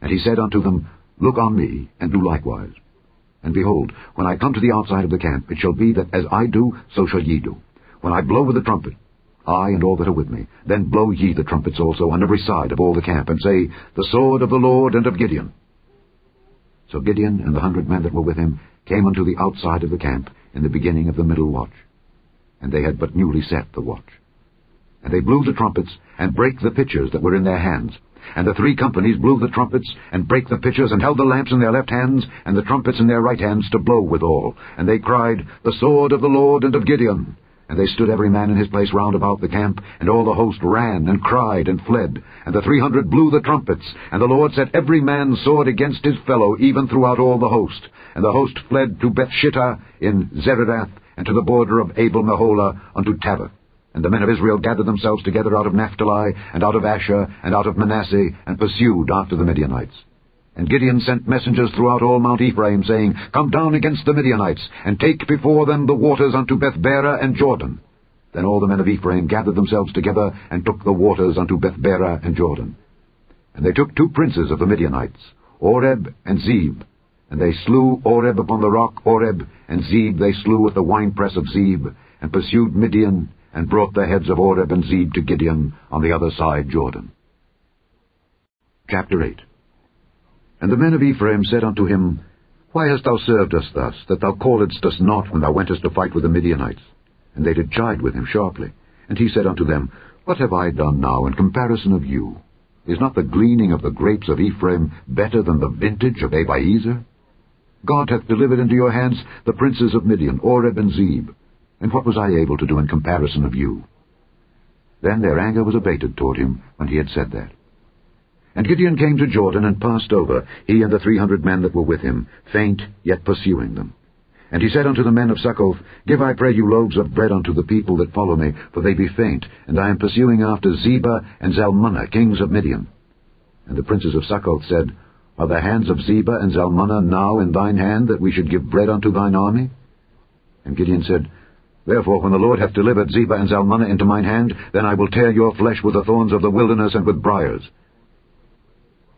And he said unto them, Look on me, and do likewise. And behold, when I come to the outside of the camp, it shall be that as I do, so shall ye do. When I blow with the trumpet, I and all that are with me, then blow ye the trumpets also on every side of all the camp, and say, The sword of the Lord and of Gideon. So Gideon and the hundred men that were with him came unto the outside of the camp in the beginning of the middle watch. And they had but newly set the watch. And they blew the trumpets, and brake the pitchers that were in their hands. And the three companies blew the trumpets, and brake the pitchers, and held the lamps in their left hands, and the trumpets in their right hands to blow withal. And they cried, The sword of the Lord and of Gideon. And they stood every man in his place round about the camp, and all the host ran, and cried, and fled. And the three hundred blew the trumpets, and the Lord set every man's sword against his fellow, even throughout all the host. And the host fled to Bethshittah in Zererath, and to the border of Abel Meholah unto Tabbath. And the men of Israel gathered themselves together out of Naphtali, and out of Asher, and out of Manasseh, and pursued after the Midianites. And Gideon sent messengers throughout all Mount Ephraim, saying, Come down against the Midianites, and take before them the waters unto Bethbara and Jordan. Then all the men of Ephraim gathered themselves together, and took the waters unto Bethbara and Jordan. And they took two princes of the Midianites, Oreb and Zeeb. And they slew Oreb upon the rock Oreb, and Zeeb they slew at the winepress of Zeeb, and pursued Midian, and brought the heads of Oreb and Zeeb to Gideon on the other side Jordan. Chapter 8 and the men of Ephraim said unto him, Why hast thou served us thus, that thou calledst us not when thou wentest to fight with the Midianites? And they did chide with him sharply. And he said unto them, What have I done now in comparison of you? Is not the gleaning of the grapes of Ephraim better than the vintage of Abiezer? God hath delivered into your hands the princes of Midian, Oreb and Zeeb. And what was I able to do in comparison of you? Then their anger was abated toward him when he had said that. And Gideon came to Jordan and passed over, he and the three hundred men that were with him, faint, yet pursuing them. And he said unto the men of Succoth, Give, I pray you, loaves of bread unto the people that follow me, for they be faint, and I am pursuing after Zebah and Zalmunna, kings of Midian. And the princes of Succoth said, Are the hands of Zebah and Zalmunna now in thine hand, that we should give bread unto thine army? And Gideon said, Therefore, when the Lord hath delivered Zebah and Zalmunna into mine hand, then I will tear your flesh with the thorns of the wilderness and with briers.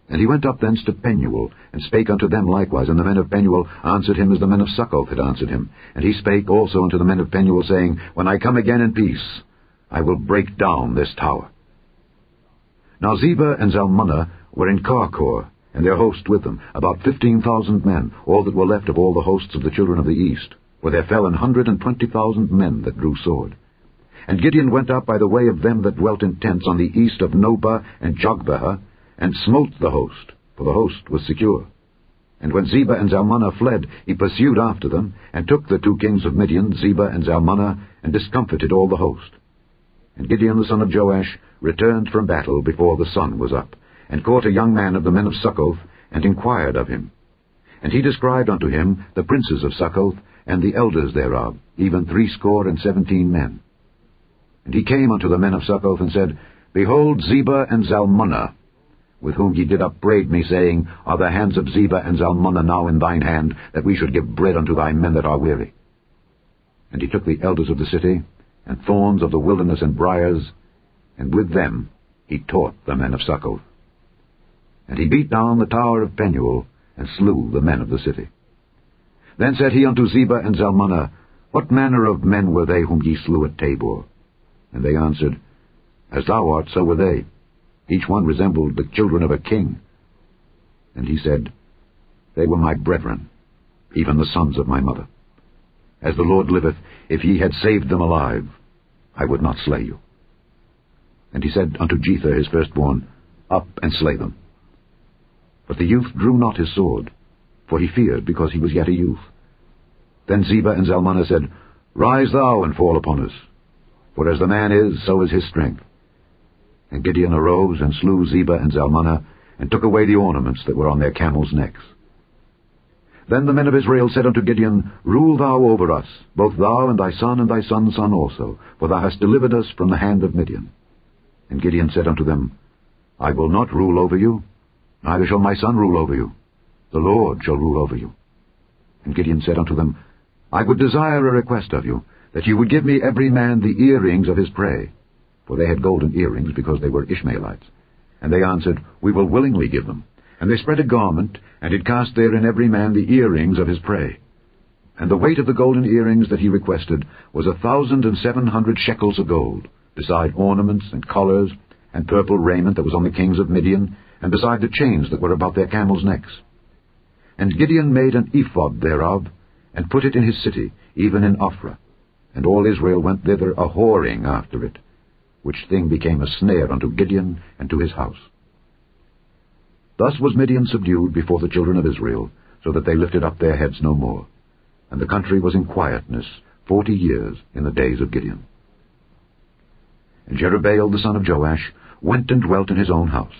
And he went up thence to Penuel, and spake unto them likewise. And the men of Penuel answered him as the men of Succoth had answered him. And he spake also unto the men of Penuel, saying, When I come again in peace, I will break down this tower. Now Zebah and Zalmunna were in Karkor, and their host with them, about fifteen thousand men, all that were left of all the hosts of the children of the east, where there fell an hundred and twenty thousand men that drew sword. And Gideon went up by the way of them that dwelt in tents on the east of Nobah and Jogbehah, and smote the host, for the host was secure. And when Zebah and Zalmunna fled, he pursued after them, and took the two kings of Midian, Zebah and Zalmunna, and discomfited all the host. And Gideon the son of Joash returned from battle before the sun was up, and caught a young man of the men of Succoth, and inquired of him. And he described unto him the princes of Succoth, and the elders thereof, even threescore and seventeen men. And he came unto the men of Succoth, and said, Behold Zebah and Zalmunna, with whom ye did upbraid me, saying, Are the hands of Zebah and Zalmunna now in thine hand, that we should give bread unto thy men that are weary? And he took the elders of the city, and thorns of the wilderness and briers, and with them he taught the men of Succoth. And he beat down the tower of Penuel, and slew the men of the city. Then said he unto Zebah and Zalmunna, What manner of men were they whom ye slew at Tabor? And they answered, As thou art, so were they. Each one resembled the children of a king. And he said, They were my brethren, even the sons of my mother. As the Lord liveth, if ye had saved them alive, I would not slay you. And he said unto Jether his firstborn, Up and slay them. But the youth drew not his sword, for he feared, because he was yet a youth. Then Zebah and Zalmunna said, Rise thou and fall upon us, for as the man is, so is his strength. And Gideon arose and slew Zebah and Zalmunna, and took away the ornaments that were on their camels' necks. Then the men of Israel said unto Gideon, Rule thou over us, both thou and thy son and thy son's son also, for thou hast delivered us from the hand of Midian. And Gideon said unto them, I will not rule over you, neither shall my son rule over you. The Lord shall rule over you. And Gideon said unto them, I would desire a request of you, that you would give me every man the earrings of his prey. For they had golden earrings, because they were Ishmaelites. And they answered, We will willingly give them. And they spread a garment, and did cast therein every man the earrings of his prey. And the weight of the golden earrings that he requested was a thousand and seven hundred shekels of gold, beside ornaments and collars, and purple raiment that was on the kings of Midian, and beside the chains that were about their camels' necks. And Gideon made an ephod thereof, and put it in his city, even in Ophrah. And all Israel went thither a whoring after it, which thing became a snare unto Gideon and to his house. Thus was Midian subdued before the children of Israel, so that they lifted up their heads no more. And the country was in quietness forty years in the days of Gideon. And Jerubbaal the son of Joash went and dwelt in his own house.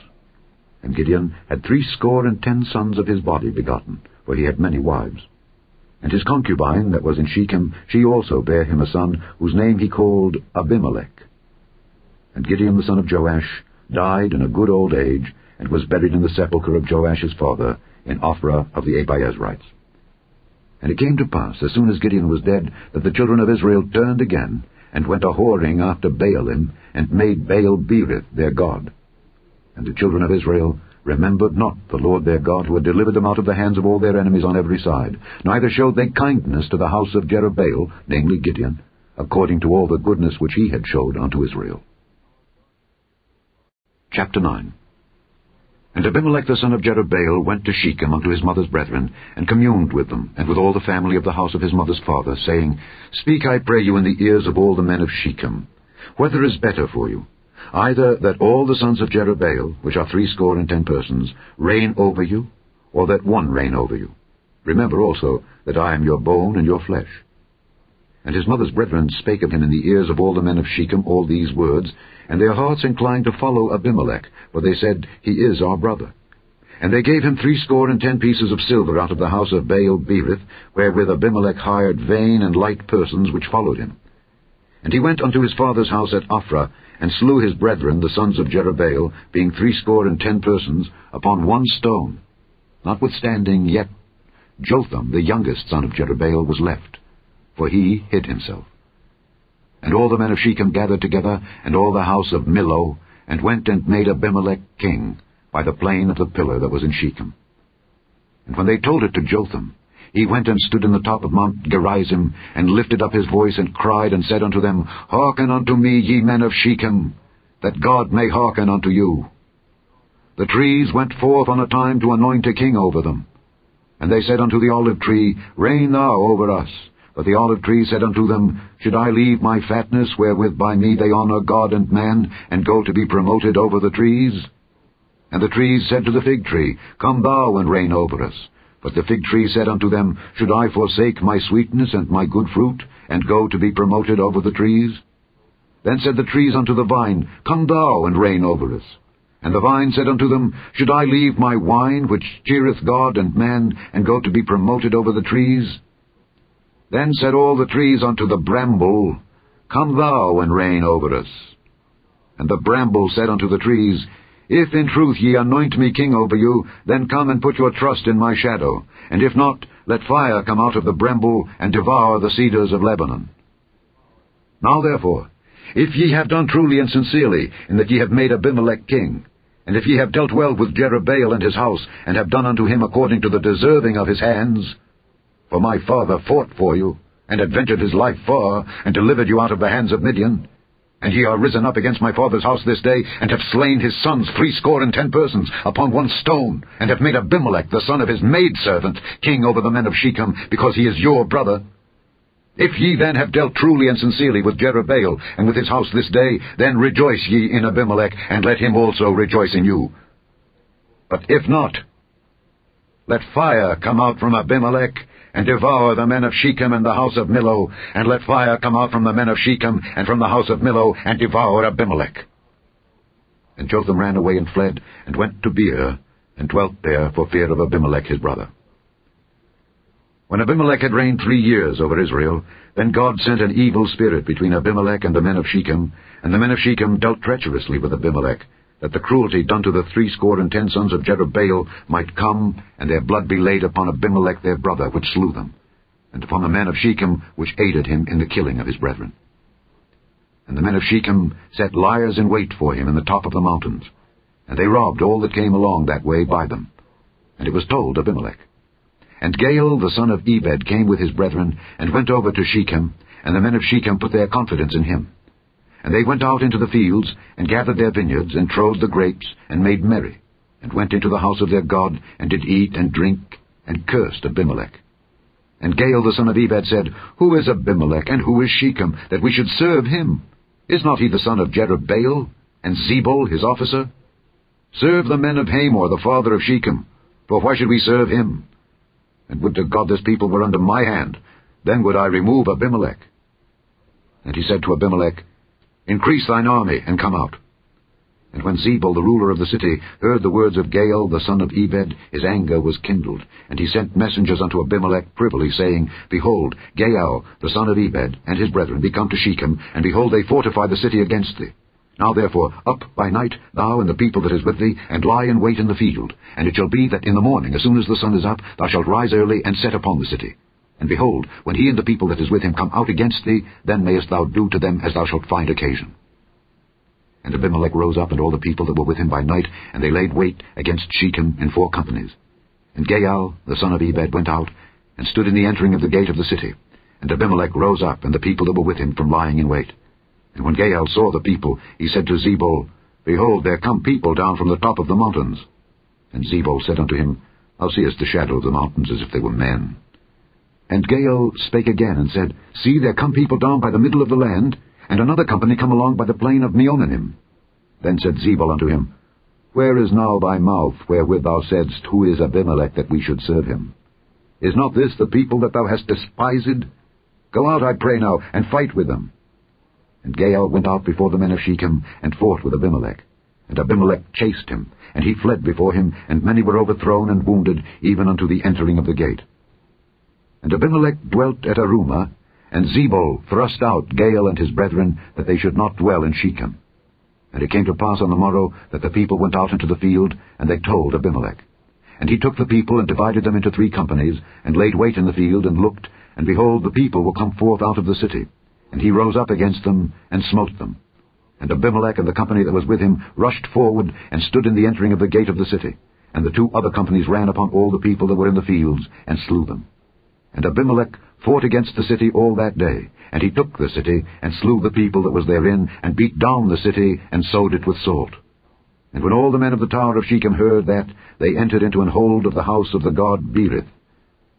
And Gideon had threescore and ten sons of his body begotten, for he had many wives. And his concubine that was in Shechem, she also bare him a son, whose name he called Abimelech. And Gideon the son of Joash died in a good old age, and was buried in the sepulchre of Joash his father, in Ophrah of the Abiezrites. And it came to pass, as soon as Gideon was dead, that the children of Israel turned again, and went a whoring after Baalim, and made Baal Berith their god. And the children of Israel remembered not the Lord their God, who had delivered them out of the hands of all their enemies on every side, neither showed they kindness to the house of Jerubbaal, namely Gideon, according to all the goodness which he had showed unto Israel. Chapter 9 And Abimelech the son of Jerubbaal went to Shechem unto his mother's brethren, and communed with them, and with all the family of the house of his mother's father, saying, Speak, I pray you, in the ears of all the men of Shechem. Whether is better for you, either that all the sons of Jerubbaal, which are threescore and ten persons, reign over you, or that one reign over you. Remember also that I am your bone and your flesh. And his mother's brethren spake of him in the ears of all the men of Shechem all these words, and their hearts inclined to follow Abimelech, for they said, He is our brother. And they gave him threescore and ten pieces of silver out of the house of Baal Berith, wherewith Abimelech hired vain and light persons which followed him. And he went unto his father's house at Ophrah, and slew his brethren, the sons of Jerubbaal, being threescore and ten persons, upon one stone. Notwithstanding, yet Jotham, the youngest son of Jerubbaal, was left, for he hid himself. And all the men of Shechem gathered together, and all the house of Millo, and went and made Abimelech king, by the plain of the pillar that was in Shechem. And when they told it to Jotham, he went and stood in the top of Mount Gerizim, and lifted up his voice, and cried, and said unto them, Hearken unto me, ye men of Shechem, that God may hearken unto you. The trees went forth on a time to anoint a king over them. And they said unto the olive tree, Reign thou over us. But the olive tree said unto them, Should I leave my fatness, wherewith by me they honour God and man, and go to be promoted over the trees? And the trees said to the fig tree, Come thou and reign over us. But the fig tree said unto them, Should I forsake my sweetness and my good fruit, and go to be promoted over the trees? Then said the trees unto the vine, Come thou and reign over us. And the vine said unto them, Should I leave my wine, which cheereth God and man, and go to be promoted over the trees? Then said all the trees unto the bramble, Come thou and reign over us. And the bramble said unto the trees, if in truth ye anoint me king over you, then come and put your trust in my shadow. And if not, let fire come out of the bramble, and devour the cedars of Lebanon. Now therefore, if ye have done truly and sincerely, in that ye have made Abimelech king, and if ye have dealt well with Jerubbaal and his house, and have done unto him according to the deserving of his hands, For my father fought for you, and adventured his life far, and delivered you out of the hands of Midian. And ye are risen up against my father's house this day, and have slain his sons threescore and ten persons upon one stone, and have made Abimelech, the son of his maidservant, king over the men of Shechem, because he is your brother. If ye then have dealt truly and sincerely with Jerubbaal and with his house this day, then rejoice ye in Abimelech, and let him also rejoice in you. But if not, let fire come out from Abimelech, and devour the men of Shechem and the house of Millo, and let fire come out from the men of Shechem and from the house of Millo, and devour Abimelech. And Jotham ran away and fled, and went to Beer, and dwelt there for fear of Abimelech his brother. When Abimelech had reigned three years over Israel, then God sent an evil spirit between Abimelech and the men of Shechem, and the men of Shechem dealt treacherously with Abimelech, that the cruelty done to the threescore and ten sons of Jerubbaal might come, and their blood be laid upon Abimelech their brother, which slew them, and upon the men of Shechem, which aided him in the killing of his brethren. And the men of Shechem set liars in wait for him in the top of the mountains, and they robbed all that came along that way by them. And it was told Abimelech. And Gaal the son of Ebed came with his brethren, and went over to Shechem, and the men of Shechem put their confidence in him. And they went out into the fields, and gathered their vineyards, and trode the grapes, and made merry, and went into the house of their God, and did eat and drink, and cursed Abimelech. And Gaal the son of Ebed said, Who is Abimelech, and who is Shechem, that we should serve him? Is not he the son of Jerubbaal, and Zebul his officer? Serve the men of Hamor, the father of Shechem, for why should we serve him? And would to God this people were under my hand, then would I remove Abimelech. And he said to Abimelech, Increase thine army, and come out. And when Zebul, the ruler of the city, heard the words of Gaal, the son of Ebed, his anger was kindled, and he sent messengers unto Abimelech privily, saying, Behold, Gaal, the son of Ebed, and his brethren, be come to Shechem, and behold, they fortify the city against thee. Now therefore, up by night, thou and the people that is with thee, and lie in wait in the field. And it shall be that in the morning, as soon as the sun is up, thou shalt rise early, and set upon the city. And behold, when he and the people that is with him come out against thee, then mayest thou do to them as thou shalt find occasion. And Abimelech rose up, and all the people that were with him by night, and they laid wait against Shechem in four companies. And Gaal, the son of Ebed, went out, and stood in the entering of the gate of the city. And Abimelech rose up, and the people that were with him, from lying in wait. And when Gaal saw the people, he said to Zebul, Behold, there come people down from the top of the mountains. And Zebul said unto him, Thou seest the shadow of the mountains as if they were men. And Gaal spake again, and said, See, there come people down by the middle of the land, and another company come along by the plain of Meonenim. Then said Zebul unto him, Where is now thy mouth, wherewith thou saidst, Who is Abimelech, that we should serve him? Is not this the people that thou hast despised? Go out, I pray now, and fight with them. And Gaal went out before the men of Shechem, and fought with Abimelech. And Abimelech chased him, and he fled before him, and many were overthrown and wounded, even unto the entering of the gate. And Abimelech dwelt at Arumah, and Zebul thrust out Gaal and his brethren, that they should not dwell in Shechem. And it came to pass on the morrow that the people went out into the field, and they told Abimelech. And he took the people, and divided them into three companies, and laid wait in the field, and looked, and behold, the people were come forth out of the city. And he rose up against them, and smote them. And Abimelech and the company that was with him rushed forward, and stood in the entering of the gate of the city. And the two other companies ran upon all the people that were in the fields, and slew them. And Abimelech fought against the city all that day. And he took the city, and slew the people that was therein, and beat down the city, and sowed it with salt. And when all the men of the tower of Shechem heard that, they entered into an hold of the house of the god Berith.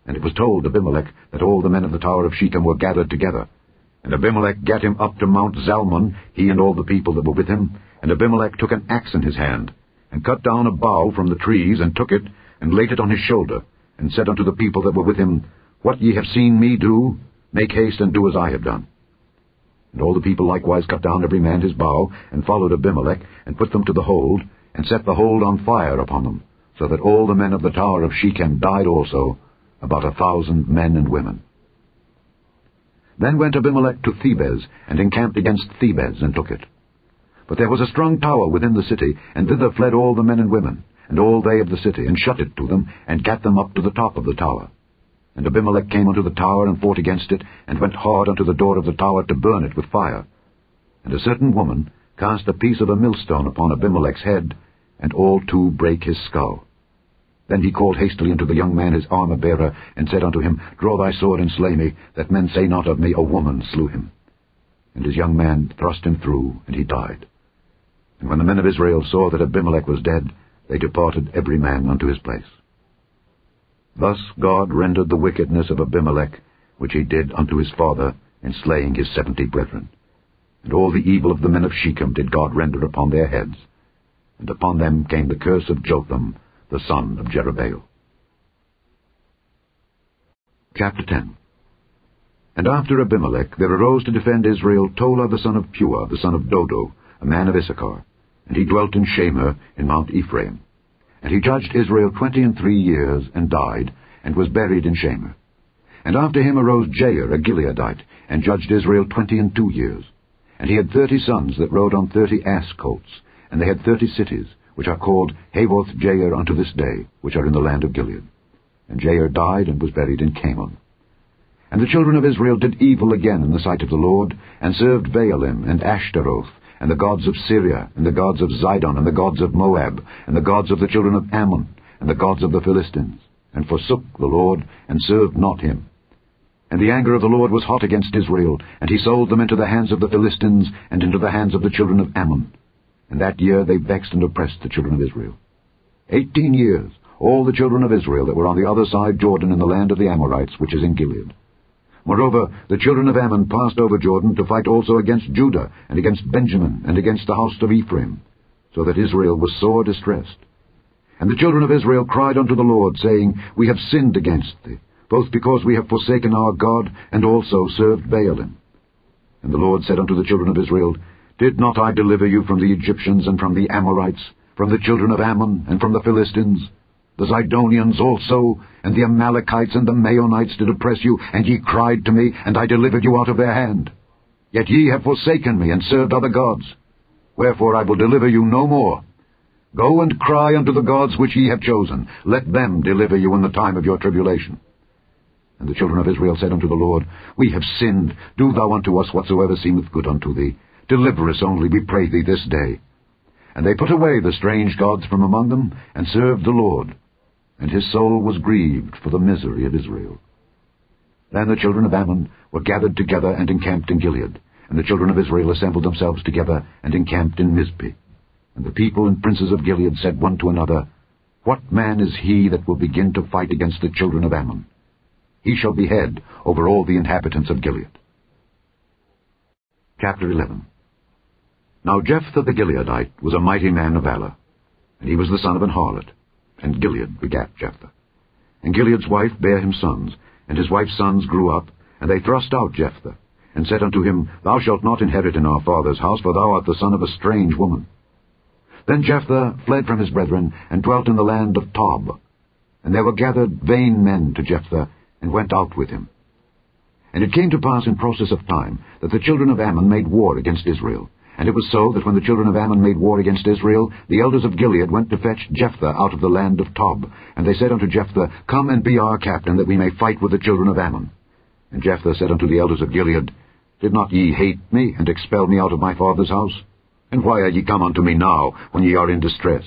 And it was told Abimelech that all the men of the tower of Shechem were gathered together. And Abimelech gat him up to Mount Zalmon, he and all the people that were with him. And Abimelech took an axe in his hand, and cut down a bough from the trees, and took it, and laid it on his shoulder, and said unto the people that were with him, what ye have seen me do, make haste and do as I have done. And all the people likewise cut down every man his bough, and followed Abimelech, and put them to the hold, and set the hold on fire upon them, so that all the men of the tower of Shechem died also, about a thousand men and women. Then went Abimelech to Thebez, and encamped against Thebez, and took it. But there was a strong tower within the city, and thither fled all the men and women, and all they of the city, and shut it to them, and gat them up to the top of the tower. And Abimelech came unto the tower, and fought against it, and went hard unto the door of the tower to burn it with fire. And a certain woman cast a piece of a millstone upon Abimelech's head, and all two brake his skull. Then he called hastily unto the young man his armor-bearer, and said unto him, Draw thy sword and slay me, that men say not of me, A woman slew him. And his young man thrust him through, and he died. And when the men of Israel saw that Abimelech was dead, they departed every man unto his place. Thus God rendered the wickedness of Abimelech, which he did unto his father, in slaying his seventy brethren. And all the evil of the men of Shechem did God render upon their heads. And upon them came the curse of Jotham, the son of Jerubbaal. Chapter 10 And after Abimelech there arose to defend Israel Tola the son of Puah, the son of Dodo, a man of Issachar, and he dwelt in Shamir in Mount Ephraim. And he judged Israel twenty and three years, and died, and was buried in Shamir. And after him arose Jair, a Gileadite, and judged Israel twenty and two years. And he had thirty sons that rode on thirty ass colts, and they had thirty cities, which are called Havoth Jair unto this day, which are in the land of Gilead. And Jair died and was buried in Camon. And the children of Israel did evil again in the sight of the Lord, and served Baalim and Ashtaroth, and the gods of Syria, and the gods of Zidon, and the gods of Moab, and the gods of the children of Ammon, and the gods of the Philistines, and forsook the Lord, and served not him. And the anger of the Lord was hot against Israel, and he sold them into the hands of the Philistines, and into the hands of the children of Ammon. And that year they vexed and oppressed the children of Israel. Eighteen years, all the children of Israel that were on the other side Jordan in the land of the Amorites, which is in Gilead. Moreover, the children of Ammon passed over Jordan to fight also against Judah, and against Benjamin, and against the house of Ephraim, so that Israel was sore distressed. And the children of Israel cried unto the Lord, saying, We have sinned against thee, both because we have forsaken our God, and also served Baalim. And the Lord said unto the children of Israel, Did not I deliver you from the Egyptians, and from the Amorites, from the children of Ammon, and from the Philistines? The Zidonians also, and the Amalekites and the Maonites did oppress you, and ye cried to me, and I delivered you out of their hand. Yet ye have forsaken me, and served other gods. Wherefore I will deliver you no more. Go and cry unto the gods which ye have chosen. Let them deliver you in the time of your tribulation. And the children of Israel said unto the Lord, We have sinned. Do thou unto us whatsoever seemeth good unto thee. Deliver us only, we pray thee, this day. And they put away the strange gods from among them, and served the Lord and his soul was grieved for the misery of Israel. Then the children of Ammon were gathered together and encamped in Gilead, and the children of Israel assembled themselves together and encamped in Mizpeh. And the people and princes of Gilead said one to another, What man is he that will begin to fight against the children of Ammon? He shall be head over all the inhabitants of Gilead. Chapter 11 Now Jephthah the Gileadite was a mighty man of valor, and he was the son of an harlot, and Gilead begat Jephthah. And Gilead's wife bare him sons, and his wife's sons grew up, and they thrust out Jephthah, and said unto him, Thou shalt not inherit in our father's house, for thou art the son of a strange woman. Then Jephthah fled from his brethren, and dwelt in the land of Tob. And there were gathered vain men to Jephthah, and went out with him. And it came to pass in process of time, that the children of Ammon made war against Israel, and it was so that when the children of Ammon made war against Israel, the elders of Gilead went to fetch Jephthah out of the land of Tob. And they said unto Jephthah, Come and be our captain, that we may fight with the children of Ammon. And Jephthah said unto the elders of Gilead, Did not ye hate me, and expel me out of my father's house? And why are ye come unto me now, when ye are in distress?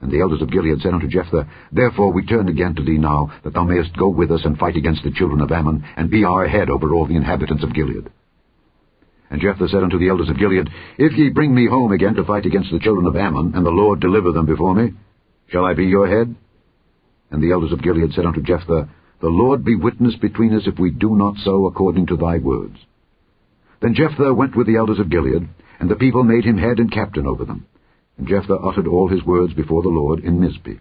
And the elders of Gilead said unto Jephthah, Therefore we turn again to thee now, that thou mayest go with us and fight against the children of Ammon, and be our head over all the inhabitants of Gilead. And Jephthah said unto the elders of Gilead, If ye bring me home again to fight against the children of Ammon, and the Lord deliver them before me, shall I be your head? And the elders of Gilead said unto Jephthah, The Lord be witness between us if we do not so according to thy words. Then Jephthah went with the elders of Gilead, and the people made him head and captain over them. And Jephthah uttered all his words before the Lord in Mizpeh.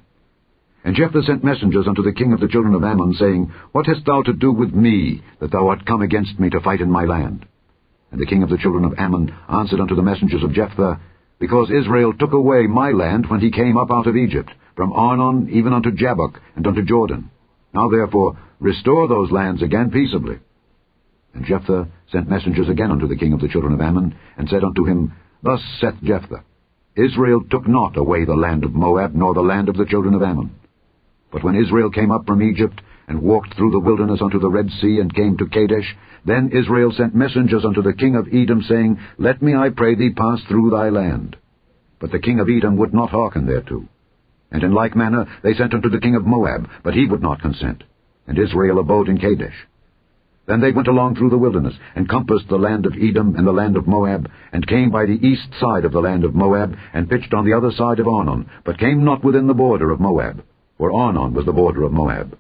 And Jephthah sent messengers unto the king of the children of Ammon, saying, What hast thou to do with me, that thou art come against me to fight in my land? And the king of the children of Ammon answered unto the messengers of Jephthah, Because Israel took away my land when he came up out of Egypt, from Arnon even unto Jabbok, and unto Jordan. Now therefore restore those lands again peaceably. And Jephthah sent messengers again unto the king of the children of Ammon, and said unto him, Thus saith Jephthah, Israel took not away the land of Moab, nor the land of the children of Ammon. But when Israel came up from Egypt, and walked through the wilderness unto the Red Sea, and came to Kadesh, then Israel sent messengers unto the king of Edom, saying, Let me, I pray thee, pass through thy land. But the king of Edom would not hearken thereto. And in like manner they sent unto the king of Moab, but he would not consent. And Israel abode in Kadesh. Then they went along through the wilderness, and compassed the land of Edom and the land of Moab, and came by the east side of the land of Moab, and pitched on the other side of Arnon, but came not within the border of Moab, for Arnon was the border of Moab.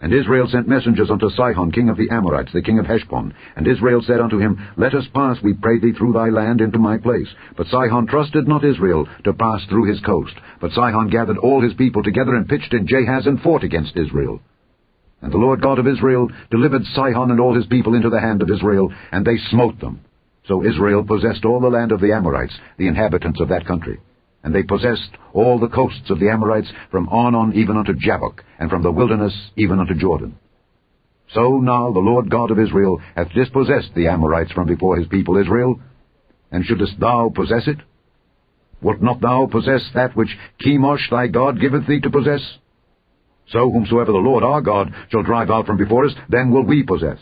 And Israel sent messengers unto Sihon, king of the Amorites, the king of Heshbon. And Israel said unto him, Let us pass, we pray thee, through thy land into my place. But Sihon trusted not Israel to pass through his coast. But Sihon gathered all his people together and pitched in Jahaz and fought against Israel. And the Lord God of Israel delivered Sihon and all his people into the hand of Israel, and they smote them. So Israel possessed all the land of the Amorites, the inhabitants of that country. And they possessed all the coasts of the Amorites from Arnon even unto Jabbok, and from the wilderness even unto Jordan. So now the Lord God of Israel hath dispossessed the Amorites from before his people Israel. And shouldest thou possess it? Wilt not thou possess that which Chemosh thy God giveth thee to possess? So whomsoever the Lord our God shall drive out from before us, then will we possess.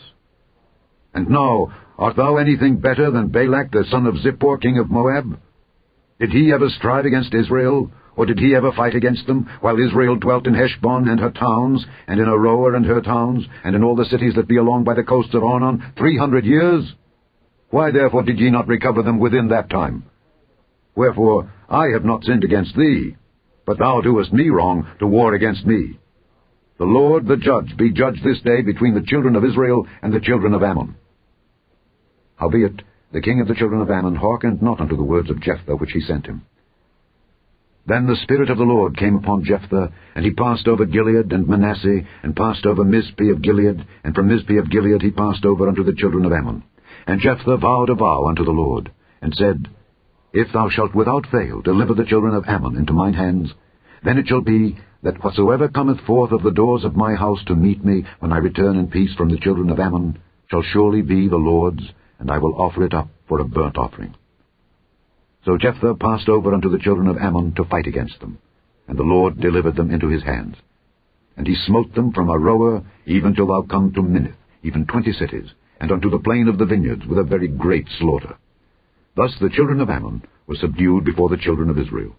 And now, art thou anything better than Balak the son of Zippor, king of Moab? Did he ever strive against Israel, or did he ever fight against them, while Israel dwelt in Heshbon and her towns, and in Aroer and her towns, and in all the cities that be along by the coasts of Arnon, three hundred years? Why therefore did ye not recover them within that time? Wherefore I have not sinned against thee, but thou doest me wrong to war against me. The Lord the judge be judged this day between the children of Israel and the children of Ammon. Howbeit, the king of the children of Ammon hearkened not unto the words of Jephthah which he sent him. Then the Spirit of the Lord came upon Jephthah, and he passed over Gilead and Manasseh, and passed over Mizpeh of Gilead, and from Mizpeh of Gilead he passed over unto the children of Ammon. And Jephthah vowed a vow unto the Lord, and said, If thou shalt without fail deliver the children of Ammon into mine hands, then it shall be that whatsoever cometh forth of the doors of my house to meet me when I return in peace from the children of Ammon shall surely be the Lord's, and I will offer it up for a burnt offering. So Jephthah passed over unto the children of Ammon to fight against them, and the Lord delivered them into his hands. And he smote them from Aroer even till thou come to Minnith, even twenty cities, and unto the plain of the vineyards with a very great slaughter. Thus the children of Ammon were subdued before the children of Israel.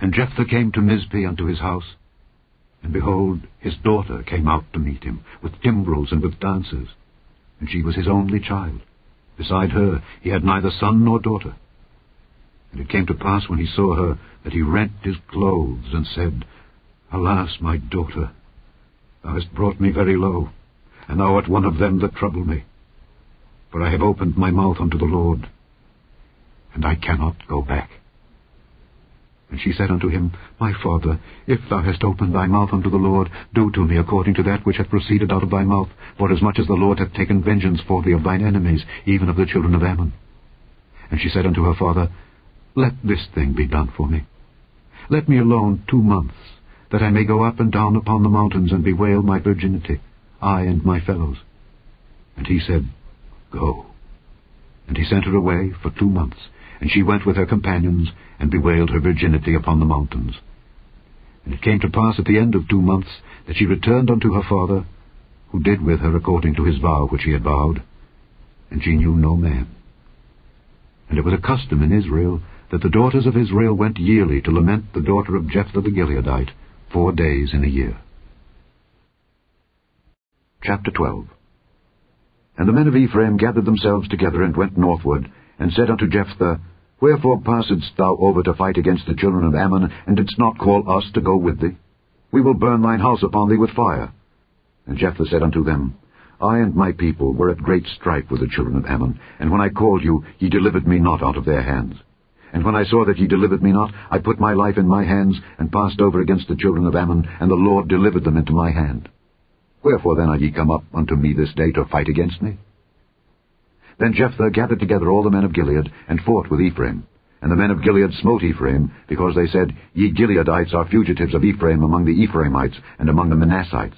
And Jephthah came to Mizpeh unto his house, and behold, his daughter came out to meet him, with timbrels and with dances, and she was his only child. Beside her he had neither son nor daughter. And it came to pass when he saw her that he rent his clothes, and said, Alas, my daughter, thou hast brought me very low, and thou art one of them that trouble me. For I have opened my mouth unto the Lord, and I cannot go back. And she said unto him, My father, if thou hast opened thy mouth unto the Lord, do to me according to that which hath proceeded out of thy mouth, forasmuch as the Lord hath taken vengeance for thee of thine enemies, even of the children of Ammon. And she said unto her father, Let this thing be done for me. Let me alone two months, that I may go up and down upon the mountains and bewail my virginity, I and my fellows. And he said, Go. And he sent her away for two months, and she went with her companions, and bewailed her virginity upon the mountains. And it came to pass at the end of two months that she returned unto her father, who did with her according to his vow which he had vowed, and she knew no man. And it was a custom in Israel that the daughters of Israel went yearly to lament the daughter of Jephthah the Gileadite four days in a year. Chapter 12 And the men of Ephraim gathered themselves together and went northward, and said unto Jephthah, Wherefore passedst thou over to fight against the children of Ammon, and didst not call us to go with thee? We will burn thine house upon thee with fire. And Jephthah said unto them, I and my people were at great strife with the children of Ammon, and when I called you, ye delivered me not out of their hands. And when I saw that ye delivered me not, I put my life in my hands, and passed over against the children of Ammon, and the Lord delivered them into my hand. Wherefore then are ye come up unto me this day to fight against me? Then Jephthah gathered together all the men of Gilead, and fought with Ephraim. And the men of Gilead smote Ephraim, because they said, Ye Gileadites are fugitives of Ephraim among the Ephraimites, and among the Manassites.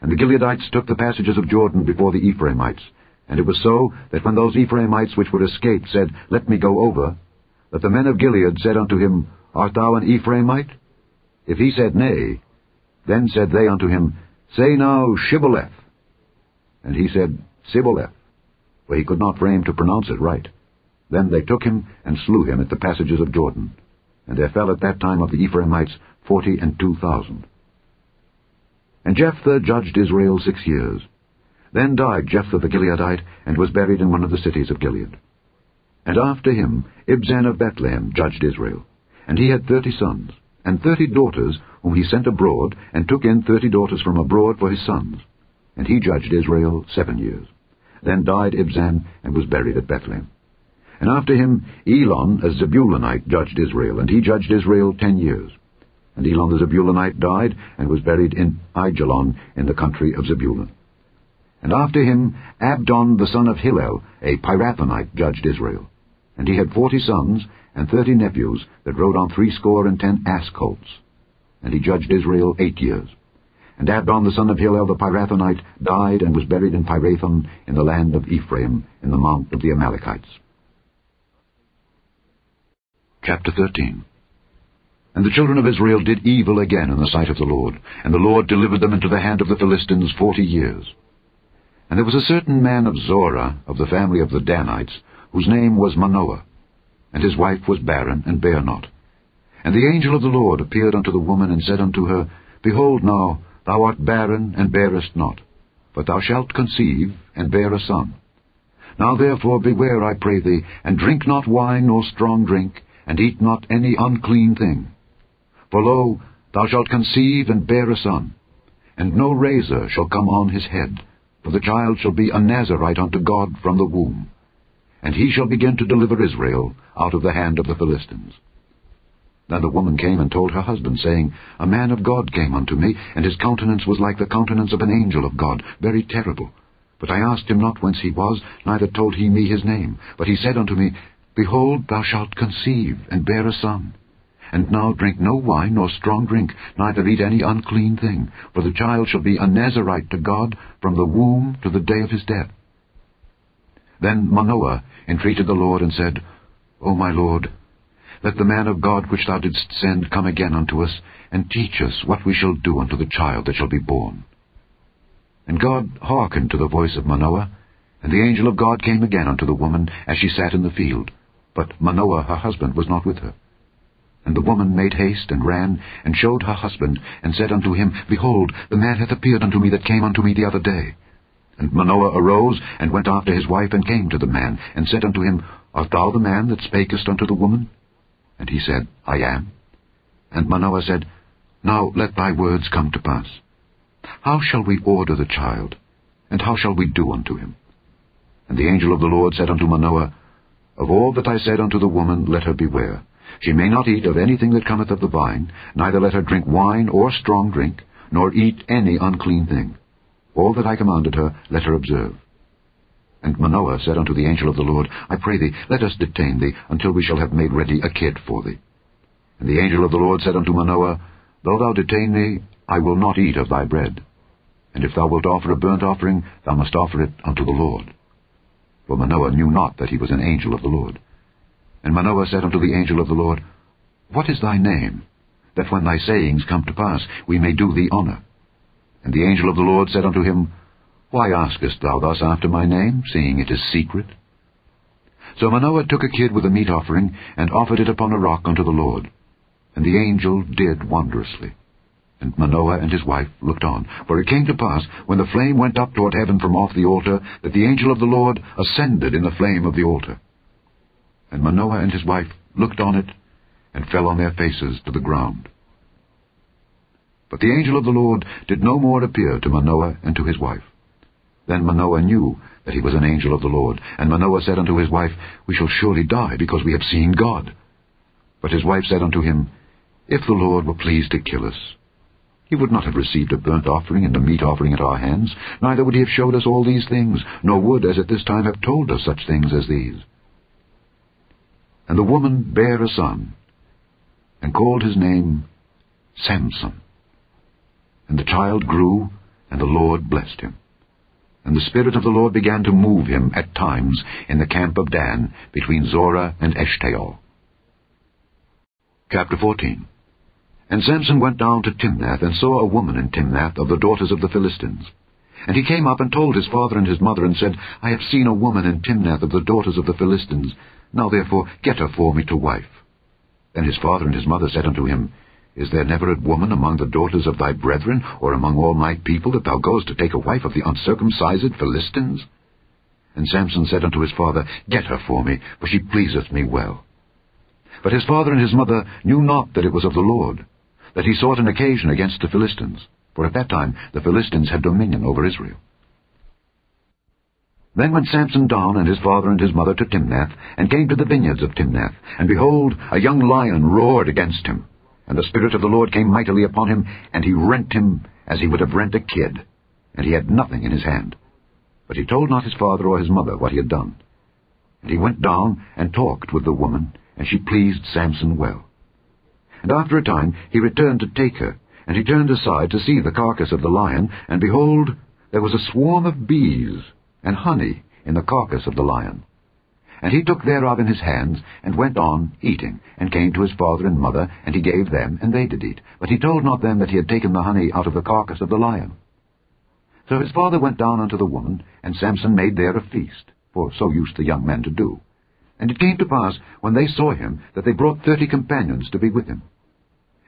And the Gileadites took the passages of Jordan before the Ephraimites. And it was so, that when those Ephraimites which were escaped said, Let me go over, that the men of Gilead said unto him, Art thou an Ephraimite? If he said, Nay, then said they unto him, Say now, Shibboleth. And he said, Sibboleth for he could not frame to pronounce it right. Then they took him and slew him at the passages of Jordan. and there fell at that time of the Ephraimites forty and two thousand. And Jephthah judged Israel six years. Then died Jephthah the Gileadite, and was buried in one of the cities of Gilead. And after him Ibzan of Bethlehem judged Israel. And he had thirty sons, and thirty daughters, whom he sent abroad, and took in thirty daughters from abroad for his sons. And he judged Israel seven years. Then died Ibzan, and was buried at Bethlehem. And after him Elon, a Zebulunite, judged Israel, and he judged Israel ten years. And Elon the Zebulunite died, and was buried in Aijalon, in the country of Zebulun. And after him Abdon the son of Hillel, a Pirathonite, judged Israel. And he had forty sons, and thirty nephews, that rode on threescore and ten ass-colts. And he judged Israel eight years. And Abdon the son of Hillel the Pirathonite died, and was buried in Pirathon, in the land of Ephraim, in the mount of the Amalekites. Chapter 13 And the children of Israel did evil again in the sight of the Lord, and the Lord delivered them into the hand of the Philistines forty years. And there was a certain man of Zorah, of the family of the Danites, whose name was Manoah, and his wife was barren, and bare not. And the angel of the Lord appeared unto the woman, and said unto her, Behold now, thou art barren, and bearest not, but thou shalt conceive, and bear a son. Now therefore beware, I pray thee, and drink not wine nor strong drink, and eat not any unclean thing. For lo, thou shalt conceive and bear a son, and no razor shall come on his head, for the child shall be a Nazarite unto God from the womb. And he shall begin to deliver Israel out of the hand of the Philistines. Then the woman came and told her husband, saying, A man of God came unto me, and his countenance was like the countenance of an angel of God, very terrible. But I asked him not whence he was, neither told he me his name. But he said unto me, Behold, thou shalt conceive, and bear a son. And now drink no wine nor strong drink, neither eat any unclean thing, for the child shall be a Nazarite to God from the womb to the day of his death. Then Manoah entreated the Lord, and said, O my Lord, let the man of God which thou didst send come again unto us, and teach us what we shall do unto the child that shall be born. And God hearkened to the voice of Manoah, and the angel of God came again unto the woman as she sat in the field. But Manoah her husband was not with her. And the woman made haste, and ran, and showed her husband, and said unto him, Behold, the man hath appeared unto me that came unto me the other day. And Manoah arose, and went after his wife, and came to the man, and said unto him, Art thou the man that spakest unto the woman? And he said, I am. And Manoah said, Now let thy words come to pass. How shall we order the child? And how shall we do unto him? And the angel of the Lord said unto Manoah, of all that I said unto the woman, let her beware. She may not eat of anything that cometh of the vine, neither let her drink wine or strong drink, nor eat any unclean thing. All that I commanded her, let her observe. And Manoah said unto the angel of the Lord, I pray thee, let us detain thee, until we shall have made ready a kid for thee. And the angel of the Lord said unto Manoah, Though thou detain me, I will not eat of thy bread. And if thou wilt offer a burnt offering, thou must offer it unto the Lord. For Manoah knew not that he was an angel of the Lord. And Manoah said unto the angel of the Lord, What is thy name, that when thy sayings come to pass, we may do thee honour? And the angel of the Lord said unto him, Why askest thou thus after my name, seeing it is secret? So Manoah took a kid with a meat offering, and offered it upon a rock unto the Lord. And the angel did wondrously. And Manoah and his wife looked on. For it came to pass, when the flame went up toward heaven from off the altar, that the angel of the Lord ascended in the flame of the altar. And Manoah and his wife looked on it, and fell on their faces to the ground. But the angel of the Lord did no more appear to Manoah and to his wife. Then Manoah knew that he was an angel of the Lord. And Manoah said unto his wife, We shall surely die, because we have seen God. But his wife said unto him, If the Lord were pleased to kill us, he would not have received a burnt offering and a meat offering at our hands, neither would he have showed us all these things, nor would, as at this time, have told us such things as these. And the woman bare a son, and called his name Samson. And the child grew, and the Lord blessed him. And the Spirit of the Lord began to move him at times in the camp of Dan, between Zorah and Eshtaol. Chapter 14 and Samson went down to Timnath, and saw a woman in Timnath of the daughters of the Philistines. And he came up and told his father and his mother, and said, I have seen a woman in Timnath of the daughters of the Philistines. Now therefore get her for me to wife. Then his father and his mother said unto him, Is there never a woman among the daughters of thy brethren, or among all my people, that thou goest to take a wife of the uncircumcised Philistines? And Samson said unto his father, Get her for me, for she pleaseth me well. But his father and his mother knew not that it was of the Lord, that he sought an occasion against the Philistines, for at that time the Philistines had dominion over Israel. Then went Samson down and his father and his mother to Timnath, and came to the vineyards of Timnath. And behold, a young lion roared against him. And the Spirit of the Lord came mightily upon him, and he rent him as he would have rent a kid. And he had nothing in his hand. But he told not his father or his mother what he had done. And he went down and talked with the woman, and she pleased Samson well. And after a time he returned to take her, and he turned aside to see the carcass of the lion, and behold, there was a swarm of bees and honey in the carcass of the lion. And he took thereof in his hands, and went on eating, and came to his father and mother, and he gave them, and they did eat. But he told not them that he had taken the honey out of the carcass of the lion. So his father went down unto the woman, and Samson made there a feast, for so used the young men to do. And it came to pass, when they saw him, that they brought thirty companions to be with him.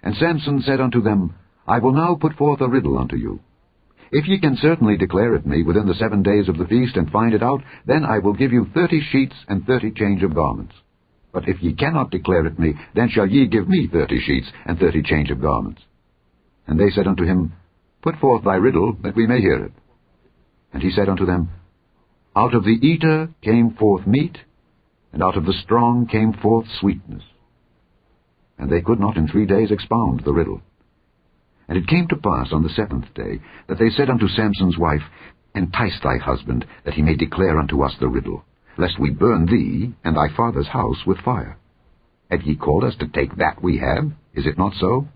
And Samson said unto them, I will now put forth a riddle unto you. If ye can certainly declare it me within the seven days of the feast, and find it out, then I will give you thirty sheets and thirty change of garments. But if ye cannot declare it me, then shall ye give me thirty sheets and thirty change of garments. And they said unto him, Put forth thy riddle, that we may hear it. And he said unto them, Out of the eater came forth meat, and out of the strong came forth sweetness. And they could not in three days expound the riddle. And it came to pass on the seventh day that they said unto Samson's wife, Entice thy husband, that he may declare unto us the riddle, lest we burn thee and thy father's house with fire. Have ye called us to take that we have? Is it not so?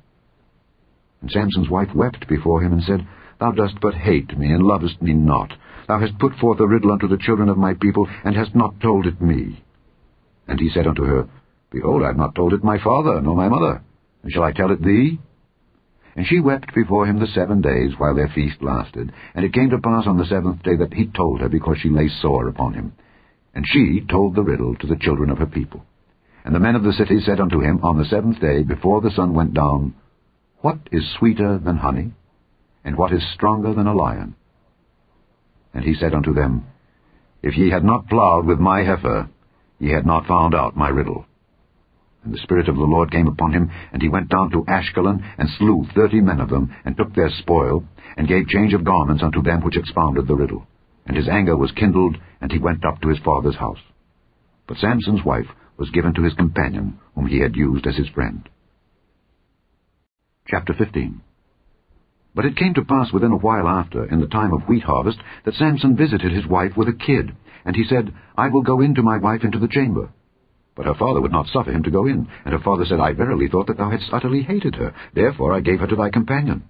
And Samson's wife wept before him, and said, Thou dost but hate me, and lovest me not. Thou hast put forth a riddle unto the children of my people, and hast not told it me. And he said unto her, Behold, I have not told it my father, nor my mother. And shall I tell it thee? And she wept before him the seven days while their feast lasted. And it came to pass on the seventh day that he told her, because she lay sore upon him. And she told the riddle to the children of her people. And the men of the city said unto him on the seventh day, before the sun went down, What is sweeter than honey? And what is stronger than a lion? And he said unto them, If ye had not ploughed with my heifer, ye had not found out my riddle. And the Spirit of the Lord came upon him, and he went down to Ashkelon, and slew thirty men of them, and took their spoil, and gave change of garments unto them which expounded the riddle. And his anger was kindled, and he went up to his father's house. But Samson's wife was given to his companion, whom he had used as his friend. Chapter 15 But it came to pass within a while after, in the time of wheat harvest, that Samson visited his wife with a kid. And he said, I will go in to my wife into the chamber. But her father would not suffer him to go in. And her father said, I verily thought that thou hadst utterly hated her. Therefore I gave her to thy companion.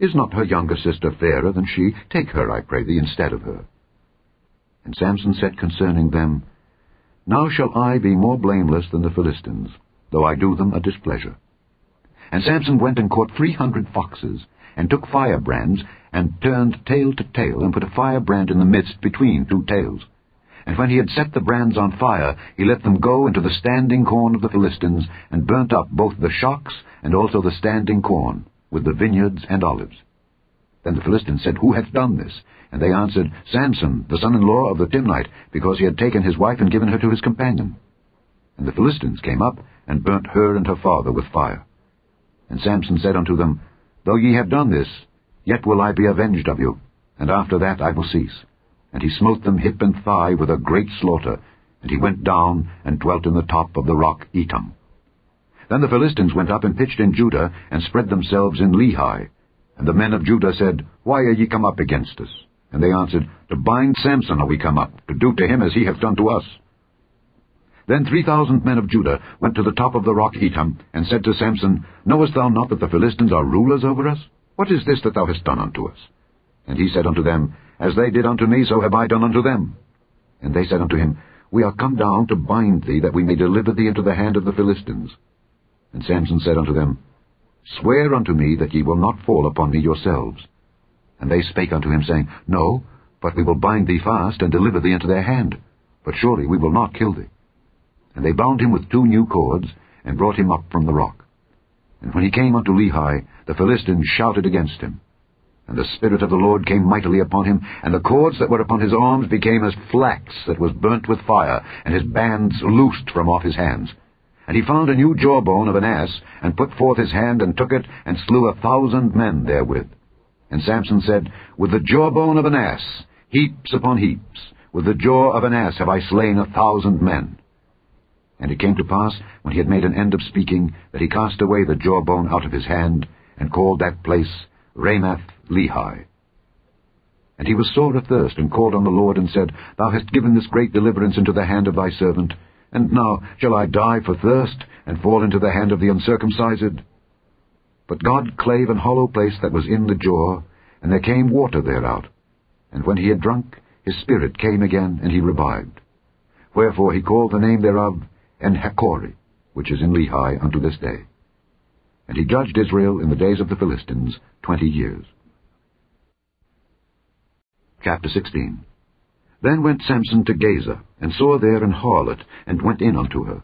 Is not her younger sister fairer than she? Take her, I pray thee, instead of her. And Samson said concerning them, Now shall I be more blameless than the Philistines, though I do them a displeasure. And Samson went and caught three hundred foxes, and took firebrands, and turned tail to tail, and put a firebrand in the midst between two tails. And when he had set the brands on fire, he let them go into the standing corn of the Philistines, and burnt up both the shocks and also the standing corn, with the vineyards and olives. Then the Philistines said, Who hath done this? And they answered, Samson, the son-in-law of the Timnite, because he had taken his wife and given her to his companion. And the Philistines came up, and burnt her and her father with fire. And Samson said unto them, Though ye have done this, yet will I be avenged of you, and after that I will cease. And he smote them hip and thigh with a great slaughter, and he went down and dwelt in the top of the rock Etam. Then the Philistines went up and pitched in Judah, and spread themselves in Lehi. And the men of Judah said, Why are ye come up against us? And they answered, To bind Samson are we come up, to do to him as he hath done to us. Then three thousand men of Judah went to the top of the rock Etam, and said to Samson, Knowest thou not that the Philistines are rulers over us? What is this that thou hast done unto us? And he said unto them, As they did unto me, so have I done unto them. And they said unto him, We are come down to bind thee, that we may deliver thee into the hand of the Philistines. And Samson said unto them, Swear unto me that ye will not fall upon me yourselves. And they spake unto him, saying, No, but we will bind thee fast, and deliver thee into their hand. But surely we will not kill thee. And they bound him with two new cords, and brought him up from the rock. And when he came unto Lehi, the Philistines shouted against him. And the Spirit of the Lord came mightily upon him, and the cords that were upon his arms became as flax that was burnt with fire, and his bands loosed from off his hands. And he found a new jawbone of an ass, and put forth his hand, and took it, and slew a thousand men therewith. And Samson said, With the jawbone of an ass, heaps upon heaps, with the jaw of an ass have I slain a thousand men. And it came to pass, when he had made an end of speaking, that he cast away the jawbone out of his hand, and called that place Ramath Lehi. And he was sore athirst, and called on the Lord, and said, Thou hast given this great deliverance into the hand of thy servant, and now shall I die for thirst, and fall into the hand of the uncircumcised? But God clave an hollow place that was in the jaw, and there came water thereout. And when he had drunk, his spirit came again, and he revived. Wherefore he called the name thereof En-hakkore, which is in Lehi unto this day. And he judged Israel in the days of the Philistines twenty years. Chapter 16 Then went Samson to Gaza, and saw there an harlot, and went in unto her.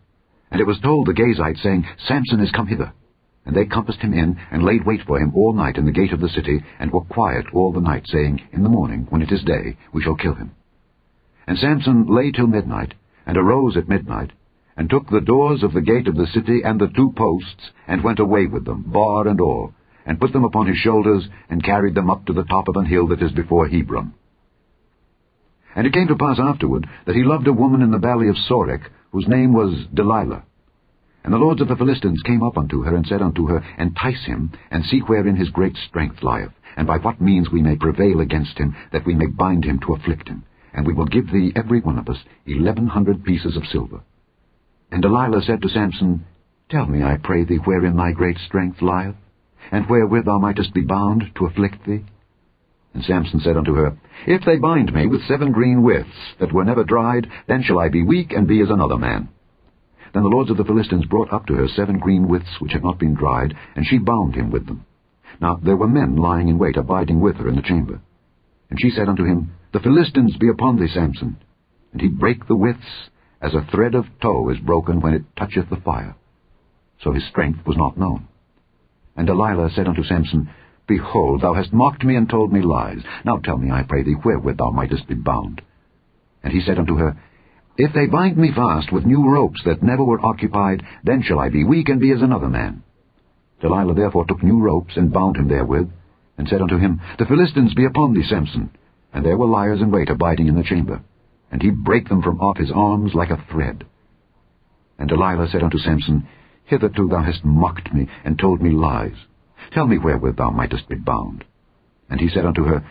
And it was told the Gazites, saying, Samson is come hither. And they compassed him in, and laid wait for him all night in the gate of the city, and were quiet all the night, saying, In the morning, when it is day, we shall kill him. And Samson lay till midnight, and arose at midnight, and took the doors of the gate of the city and the two posts, and went away with them, bar and all, and put them upon his shoulders, and carried them up to the top of an hill that is before Hebron. And it came to pass afterward that he loved a woman in the valley of Sorek, whose name was Delilah. And the lords of the Philistines came up unto her, and said unto her, Entice him, and see wherein his great strength lieth, and by what means we may prevail against him, that we may bind him to afflict him. And we will give thee, every one of us, eleven hundred pieces of silver. And Delilah said to Samson, Tell me, I pray thee, wherein thy great strength lieth, and wherewith thou mightest be bound to afflict thee. And Samson said unto her, If they bind me with seven green withs that were never dried, then shall I be weak and be as another man. Then the lords of the Philistines brought up to her seven green withs which had not been dried, and she bound him with them. Now there were men lying in wait, abiding with her in the chamber. And she said unto him, The Philistines be upon thee, Samson. And he brake the withs, as a thread of tow is broken when it toucheth the fire. So his strength was not known. And Delilah said unto Samson, Behold, thou hast mocked me and told me lies. Now tell me, I pray thee, wherewith thou mightest be bound. And he said unto her, If they bind me fast with new ropes that never were occupied, then shall I be weak and be as another man. Delilah therefore took new ropes and bound him therewith, and said unto him, The Philistines be upon thee, Samson. And there were liers in wait abiding in the chamber and he brake them from off his arms like a thread. And Delilah said unto Samson, Hitherto thou hast mocked me, and told me lies. Tell me wherewith thou mightest be bound. And he said unto her,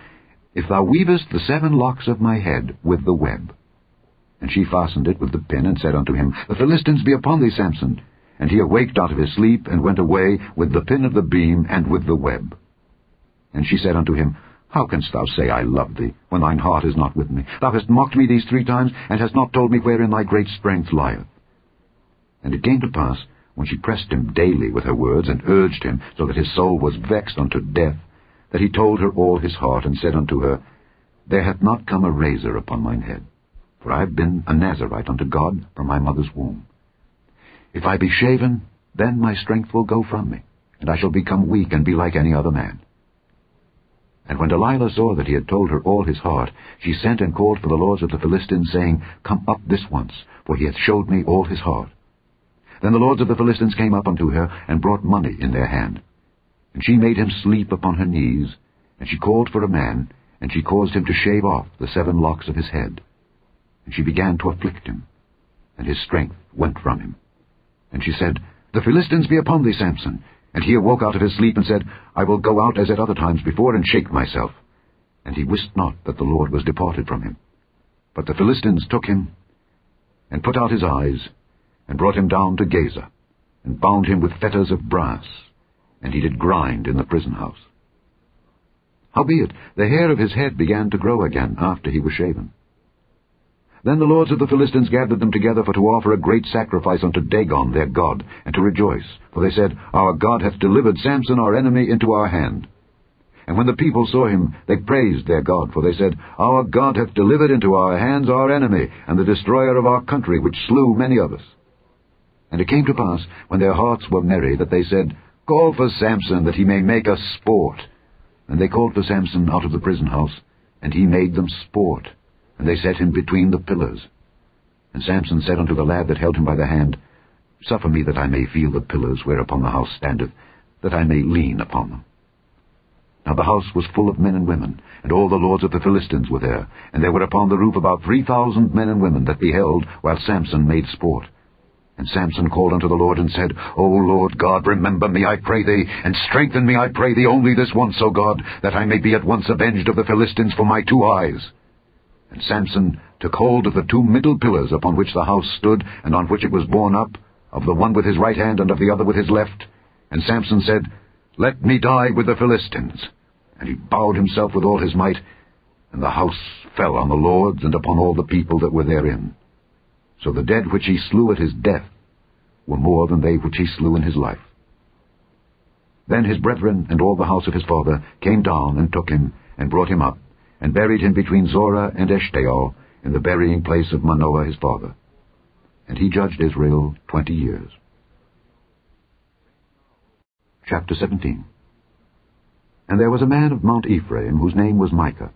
If thou weavest the seven locks of my head with the web. And she fastened it with the pin, and said unto him, The Philistines be upon thee, Samson. And he awaked out of his sleep, and went away with the pin of the beam and with the web. And she said unto him, how canst thou say, I love thee, when thine heart is not with me? Thou hast mocked me these three times, and hast not told me wherein thy great strength lieth. And it came to pass, when she pressed him daily with her words, and urged him, so that his soul was vexed unto death, that he told her all his heart, and said unto her, There hath not come a razor upon mine head, for I have been a Nazarite unto God from my mother's womb. If I be shaven, then my strength will go from me, and I shall become weak and be like any other man. And when Delilah saw that he had told her all his heart, she sent and called for the lords of the Philistines, saying, Come up this once, for he hath showed me all his heart. Then the lords of the Philistines came up unto her, and brought money in their hand. And she made him sleep upon her knees, and she called for a man, and she caused him to shave off the seven locks of his head. And she began to afflict him, and his strength went from him. And she said, The Philistines be upon thee, Samson. And he awoke out of his sleep and said, I will go out as at other times before and shake myself. And he wist not that the Lord was departed from him. But the Philistines took him, and put out his eyes, and brought him down to Gaza, and bound him with fetters of brass, and he did grind in the prison house. Howbeit, the hair of his head began to grow again after he was shaven. Then the lords of the Philistines gathered them together for to offer a great sacrifice unto Dagon their god, and to rejoice. For they said, Our God hath delivered Samson our enemy into our hand. And when the people saw him, they praised their God, for they said, Our God hath delivered into our hands our enemy, and the destroyer of our country, which slew many of us. And it came to pass, when their hearts were merry, that they said, Call for Samson, that he may make us sport. And they called for Samson out of the prison house, and he made them sport, and they set him between the pillars. And Samson said unto the lad that held him by the hand, Suffer me that I may feel the pillars whereupon the house standeth, that I may lean upon them. Now the house was full of men and women, and all the lords of the Philistines were there, and there were upon the roof about three thousand men and women that beheld while Samson made sport. And Samson called unto the Lord and said, O Lord God, remember me, I pray thee, and strengthen me, I pray thee, only this once, O God, that I may be at once avenged of the Philistines for my two eyes. And Samson took hold of the two middle pillars upon which the house stood, and on which it was borne up, of the one with his right hand and of the other with his left. And Samson said, Let me die with the Philistines. And he bowed himself with all his might, and the house fell on the lords and upon all the people that were therein. So the dead which he slew at his death were more than they which he slew in his life. Then his brethren and all the house of his father came down and took him, and brought him up, and buried him between Zorah and Eshtaol, in the burying place of Manoah his father. And he judged Israel twenty years. Chapter 17 And there was a man of Mount Ephraim, whose name was Micah.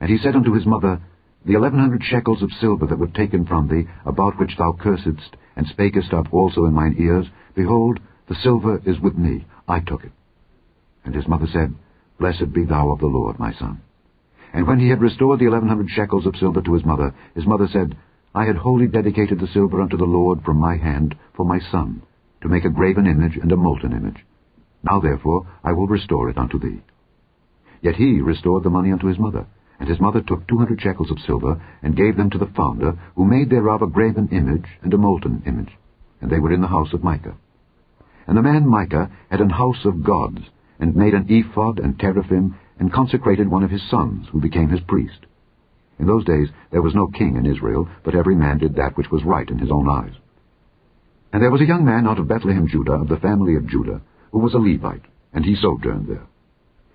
And he said unto his mother, The eleven hundred shekels of silver that were taken from thee, about which thou cursedst, and spakest up also in mine ears, behold, the silver is with me, I took it. And his mother said, Blessed be thou of the Lord, my son. And when he had restored the eleven hundred shekels of silver to his mother, his mother said, I had wholly dedicated the silver unto the Lord from my hand for my son, to make a graven image and a molten image. Now therefore I will restore it unto thee. Yet he restored the money unto his mother, and his mother took two hundred shekels of silver, and gave them to the founder, who made thereof a graven image and a molten image. And they were in the house of Micah. And the man Micah had an house of gods, and made an ephod and teraphim, and consecrated one of his sons, who became his priest. In those days there was no king in Israel, but every man did that which was right in his own eyes. And there was a young man out of Bethlehem, Judah, of the family of Judah, who was a Levite, and he sojourned there.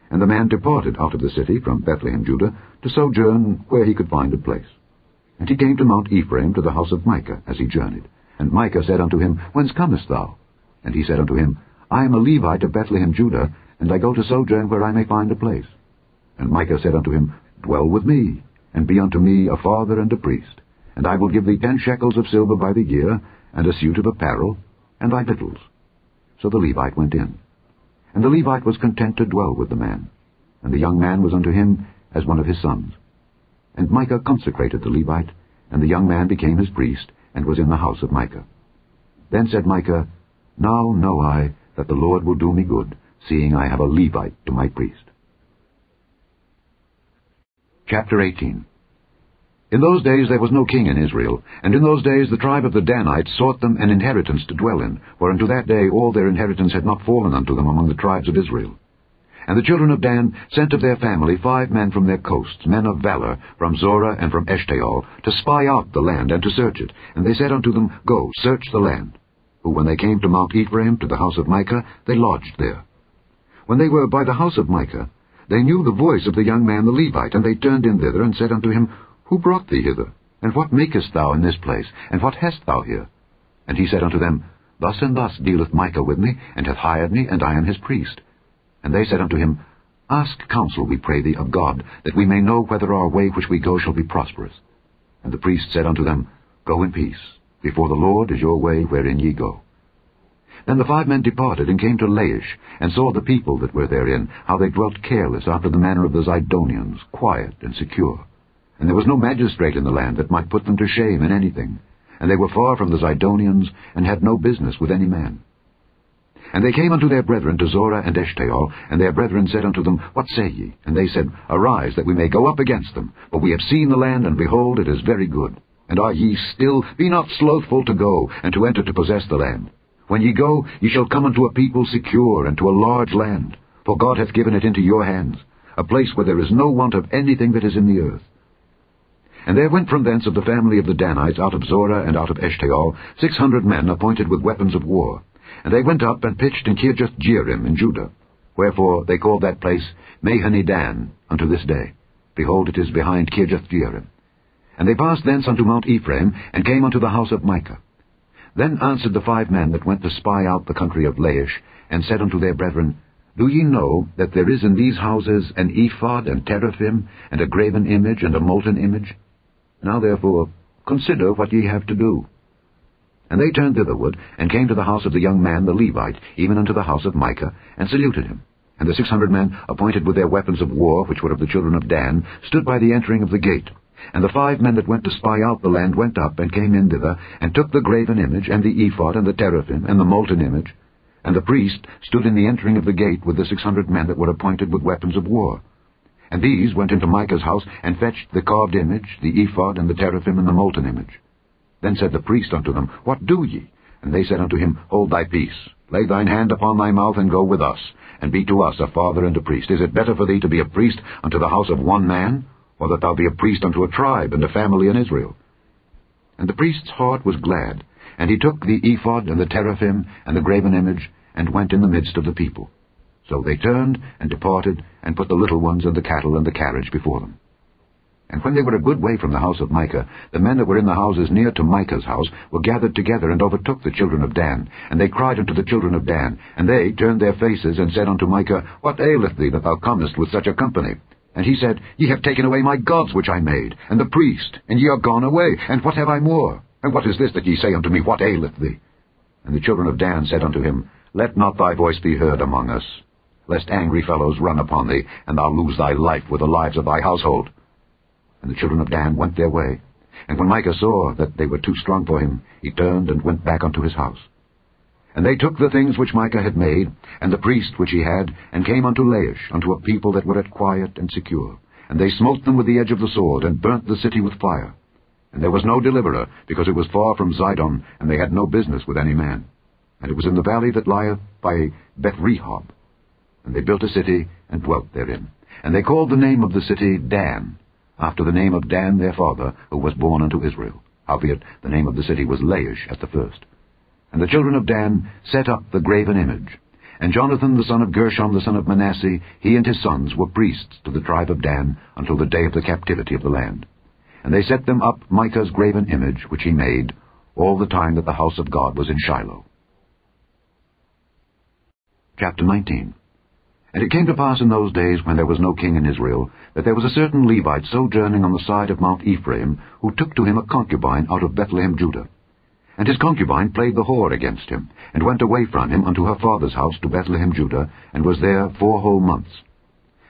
And the man departed out of the city from Bethlehem, Judah, to sojourn where he could find a place. And he came to Mount Ephraim to the house of Micah as he journeyed. And Micah said unto him, Whence comest thou? And he said unto him, I am a Levite of Bethlehem, Judah, and I go to sojourn where I may find a place. And Micah said unto him, Dwell with me, and be unto me a father and a priest. And I will give thee ten shekels of silver by the year, and a suit of apparel, and thy victuals. So the Levite went in. And the Levite was content to dwell with the man, and the young man was unto him as one of his sons. And Micah consecrated the Levite, and the young man became his priest, and was in the house of Micah. Then said Micah, Now know I that the Lord will do me good, seeing I have a Levite to my priest. Chapter 18 In those days there was no king in Israel, and in those days the tribe of the Danites sought them an inheritance to dwell in, for unto that day all their inheritance had not fallen unto them among the tribes of Israel. And the children of Dan sent of their family five men from their coasts, men of valor, from Zorah and from Eshtaol, to spy out the land and to search it. And they said unto them, Go, search the land. Who, when they came to Mount Ephraim, to the house of Micah, they lodged there. When they were by the house of Micah, they knew the voice of the young man the Levite, and they turned in thither, and said unto him, Who brought thee hither? And what makest thou in this place? And what hast thou here? And he said unto them, Thus and thus dealeth Micah with me, and hath hired me, and I am his priest. And they said unto him, Ask counsel, we pray thee, of God, that we may know whether our way which we go shall be prosperous. And the priest said unto them, Go in peace. Before the Lord is your way wherein ye go. Then the five men departed, and came to Laish, and saw the people that were therein, how they dwelt careless after the manner of the Zidonians, quiet and secure. And there was no magistrate in the land that might put them to shame in anything. And they were far from the Zidonians, and had no business with any man. And they came unto their brethren to Zorah and Eshtaol, and their brethren said unto them, What say ye? And they said, Arise, that we may go up against them. For we have seen the land, and behold, it is very good. And are ye still? Be not slothful to go, and to enter to possess the land. When ye go, ye shall come unto a people secure, and to a large land, for God hath given it into your hands, a place where there is no want of anything that is in the earth. And there went from thence of the family of the Danites, out of Zorah and out of Eshtaol, six hundred men appointed with weapons of war. And they went up and pitched in Kirjath Jearim in Judah. Wherefore they called that place Mahaneh-dan unto this day. Behold, it is behind Kirjath Jearim. And they passed thence unto Mount Ephraim, and came unto the house of Micah. Then answered the five men that went to spy out the country of Laish, and said unto their brethren, Do ye know that there is in these houses an ephod, and teraphim, and a graven image, and a molten image? Now therefore consider what ye have to do. And they turned thitherward, and came to the house of the young man the Levite, even unto the house of Micah, and saluted him. And the six hundred men, appointed with their weapons of war, which were of the children of Dan, stood by the entering of the gate. And the five men that went to spy out the land went up, and came in thither, and took the graven image, and the ephod, and the teraphim, and the molten image. And the priest stood in the entering of the gate with the six hundred men that were appointed with weapons of war. And these went into Micah's house, and fetched the carved image, the ephod, and the teraphim, and the molten image. Then said the priest unto them, What do ye? And they said unto him, Hold thy peace. Lay thine hand upon thy mouth, and go with us, and be to us a father and a priest. Is it better for thee to be a priest unto the house of one man, or that thou be a priest unto a tribe and a family in Israel? And the priest's heart was glad, and he took the ephod and the teraphim and the graven image, and went in the midst of the people. So they turned and departed, and put the little ones and the cattle and the carriage before them. And when they were a good way from the house of Micah, the men that were in the houses near to Micah's house were gathered together and overtook the children of Dan. And they cried unto the children of Dan. And they turned their faces and said unto Micah, What aileth thee that thou comest with such a company? And he said, Ye have taken away my gods which I made, and the priest, and ye are gone away. And what have I more? And what is this that ye say unto me, What aileth thee? And the children of Dan said unto him, Let not thy voice be heard among us, lest angry fellows run upon thee, and thou lose thy life with the lives of thy household. And the children of Dan went their way. And when Micah saw that they were too strong for him, he turned and went back unto his house. And they took the things which Micah had made, and the priest which he had, and came unto Laish, unto a people that were at quiet and secure. And they smote them with the edge of the sword, and burnt the city with fire. And there was no deliverer, because it was far from Zidon, and they had no business with any man. And it was in the valley that lieth by Beth-rehob. And they built a city, and dwelt therein. And they called the name of the city Dan, after the name of Dan their father, who was born unto Israel. Howbeit the name of the city was Laish at the first. And the children of Dan set up the graven image. And Jonathan the son of Gershom the son of Manasseh, he and his sons were priests to the tribe of Dan until the day of the captivity of the land. And they set them up Micah's graven image, which he made, all the time that the house of God was in Shiloh. Chapter 19 and it came to pass in those days, when there was no king in Israel, that there was a certain Levite sojourning on the side of Mount Ephraim, who took to him a concubine out of Bethlehem Judah. And his concubine played the whore against him, and went away from him unto her father's house to Bethlehem Judah, and was there four whole months.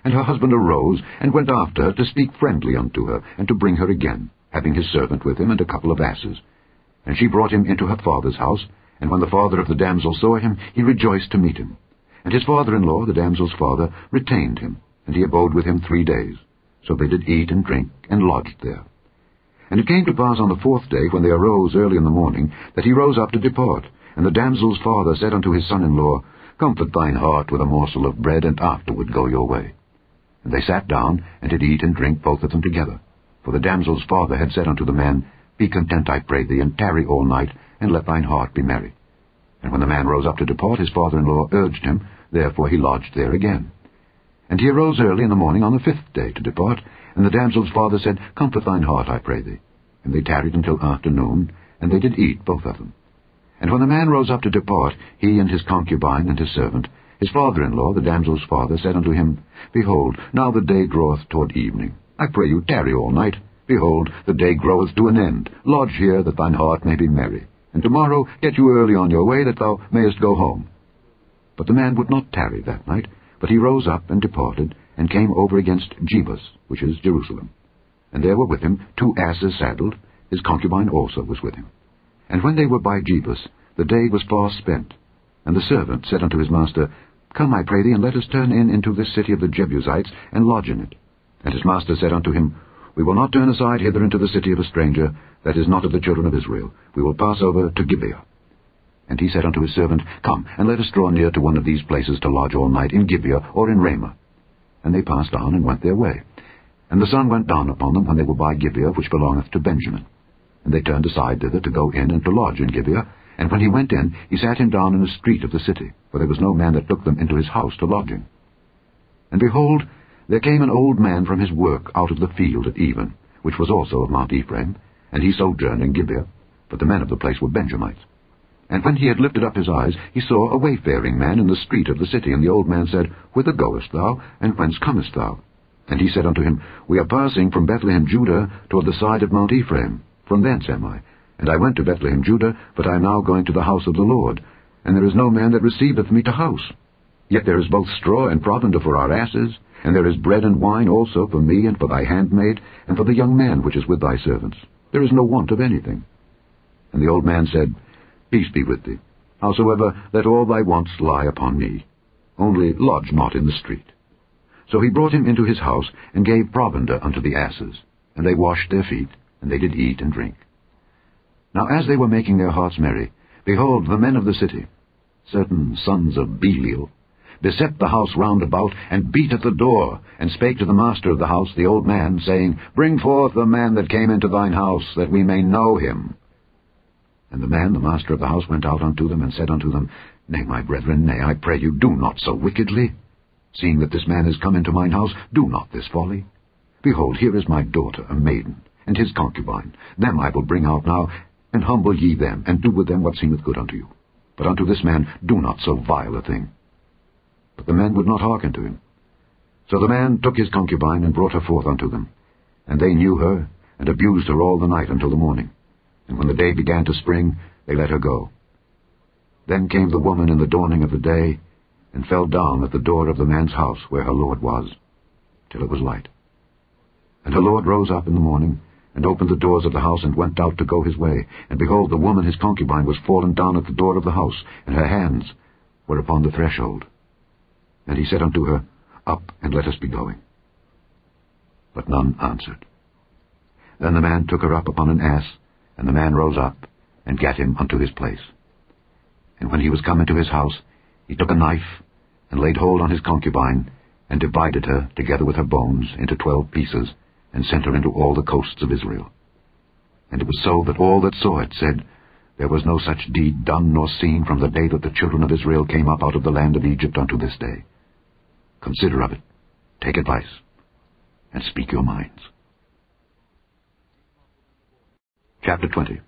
And her husband arose, and went after her to speak friendly unto her, and to bring her again, having his servant with him, and a couple of asses. And she brought him into her father's house, and when the father of the damsel saw him, he rejoiced to meet him. And his father-in-law, the damsel's father, retained him, and he abode with him three days. So they did eat and drink, and lodged there. And it came to pass on the fourth day, when they arose early in the morning, that he rose up to depart. And the damsel's father said unto his son-in-law, Comfort thine heart with a morsel of bread, and afterward go your way. And they sat down, and did eat and drink both of them together. For the damsel's father had said unto the man, Be content, I pray thee, and tarry all night, and let thine heart be merry. And when the man rose up to depart, his father-in-law urged him, therefore he lodged there again. And he arose early in the morning on the fifth day to depart, and the damsel's father said, Comfort thine heart, I pray thee. And they tarried until afternoon, and they did eat, both of them. And when the man rose up to depart, he and his concubine and his servant, his father-in-law, the damsel's father, said unto him, Behold, now the day draweth toward evening. I pray you, tarry all night. Behold, the day groweth to an end. Lodge here, that thine heart may be merry and tomorrow get you early on your way, that thou mayest go home. But the man would not tarry that night, but he rose up and departed, and came over against Jebus, which is Jerusalem. And there were with him two asses saddled, his concubine also was with him. And when they were by Jebus, the day was far spent. And the servant said unto his master, Come, I pray thee, and let us turn in into this city of the Jebusites, and lodge in it. And his master said unto him, We will not turn aside hither into the city of a stranger, that is not of the children of Israel. We will pass over to Gibeah. And he said unto his servant, Come, and let us draw near to one of these places to lodge all night, in Gibeah or in Ramah. And they passed on and went their way. And the sun went down upon them when they were by Gibeah, which belongeth to Benjamin. And they turned aside thither to go in and to lodge in Gibeah. And when he went in, he sat him down in a street of the city, for there was no man that took them into his house to lodging. And behold, there came an old man from his work out of the field at even, which was also of Mount Ephraim, and he sojourned in Gibeah, but the men of the place were Benjamites. And when he had lifted up his eyes, he saw a wayfaring man in the street of the city. And the old man said, Whither goest thou, and whence comest thou? And he said unto him, We are passing from Bethlehem, Judah, toward the side of Mount Ephraim. From thence am I. And I went to Bethlehem, Judah, but I am now going to the house of the Lord. And there is no man that receiveth me to house. Yet there is both straw and provender for our asses, and there is bread and wine also for me and for thy handmaid, and for the young man which is with thy servants. There is no want of anything. And the old man said, Peace be with thee. Howsoever, let all thy wants lie upon me. Only lodge not in the street. So he brought him into his house, and gave provender unto the asses. And they washed their feet, and they did eat and drink. Now as they were making their hearts merry, behold, the men of the city, certain sons of Belial, beset the house round about, and beat at the door, and spake to the master of the house, the old man, saying, Bring forth the man that came into thine house, that we may know him. And the man, the master of the house, went out unto them, and said unto them, Nay, my brethren, nay, I pray you, do not so wickedly. Seeing that this man is come into mine house, do not this folly. Behold, here is my daughter, a maiden, and his concubine. Them I will bring out now, and humble ye them, and do with them what seemeth good unto you. But unto this man do not so vile a thing. But the men would not hearken to him. So the man took his concubine, and brought her forth unto them. And they knew her, and abused her all the night until the morning and when the day began to spring, they let her go. Then came the woman in the dawning of the day, and fell down at the door of the man's house where her lord was, till it was light. And her lord rose up in the morning, and opened the doors of the house, and went out to go his way. And behold, the woman his concubine was fallen down at the door of the house, and her hands were upon the threshold. And he said unto her, Up, and let us be going. But none answered. Then the man took her up upon an ass, and the man rose up, and gat him unto his place. And when he was come into his house, he took a knife, and laid hold on his concubine, and divided her, together with her bones, into twelve pieces, and sent her into all the coasts of Israel. And it was so that all that saw it said, There was no such deed done nor seen from the day that the children of Israel came up out of the land of Egypt unto this day. Consider of it, take advice, and speak your minds. Chapter 20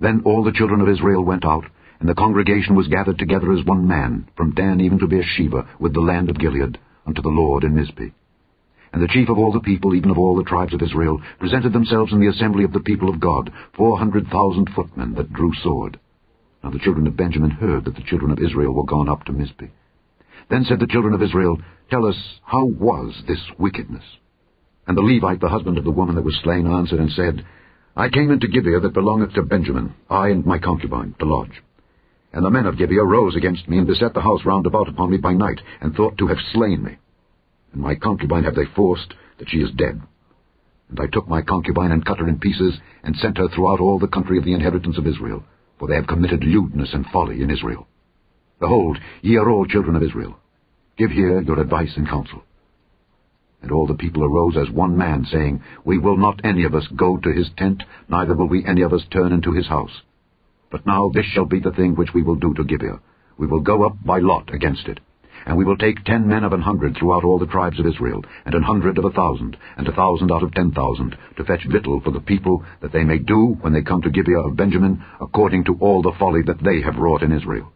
Then all the children of Israel went out, and the congregation was gathered together as one man, from Dan even to Beersheba, with the land of Gilead, unto the Lord in Mizpeh. And the chief of all the people, even of all the tribes of Israel, presented themselves in the assembly of the people of God, four hundred thousand footmen that drew sword. Now the children of Benjamin heard that the children of Israel were gone up to Mizpeh. Then said the children of Israel, Tell us, how was this wickedness? And the Levite, the husband of the woman that was slain, answered and said, I came into Gibeah that belongeth to Benjamin, I and my concubine, to lodge. And the men of Gibeah rose against me, and beset the house round about upon me by night, and thought to have slain me. And my concubine have they forced, that she is dead. And I took my concubine, and cut her in pieces, and sent her throughout all the country of the inheritance of Israel, for they have committed lewdness and folly in Israel. Behold, ye are all children of Israel. Give here your advice and counsel. And all the people arose as one man, saying, We will not any of us go to his tent, neither will we any of us turn into his house. But now this shall be the thing which we will do to Gibeah. We will go up by lot against it. And we will take ten men of an hundred throughout all the tribes of Israel, and an hundred of a thousand, and a thousand out of ten thousand, to fetch victual for the people, that they may do, when they come to Gibeah of Benjamin, according to all the folly that they have wrought in Israel.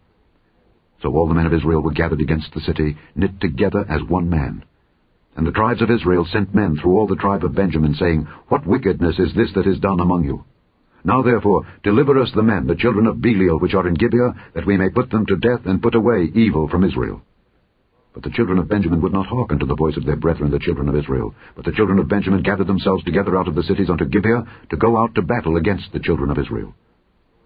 So all the men of Israel were gathered against the city, knit together as one man. And the tribes of Israel sent men through all the tribe of Benjamin, saying, What wickedness is this that is done among you? Now therefore deliver us the men, the children of Belial, which are in Gibeah, that we may put them to death, and put away evil from Israel. But the children of Benjamin would not hearken to the voice of their brethren, the children of Israel. But the children of Benjamin gathered themselves together out of the cities unto Gibeah, to go out to battle against the children of Israel.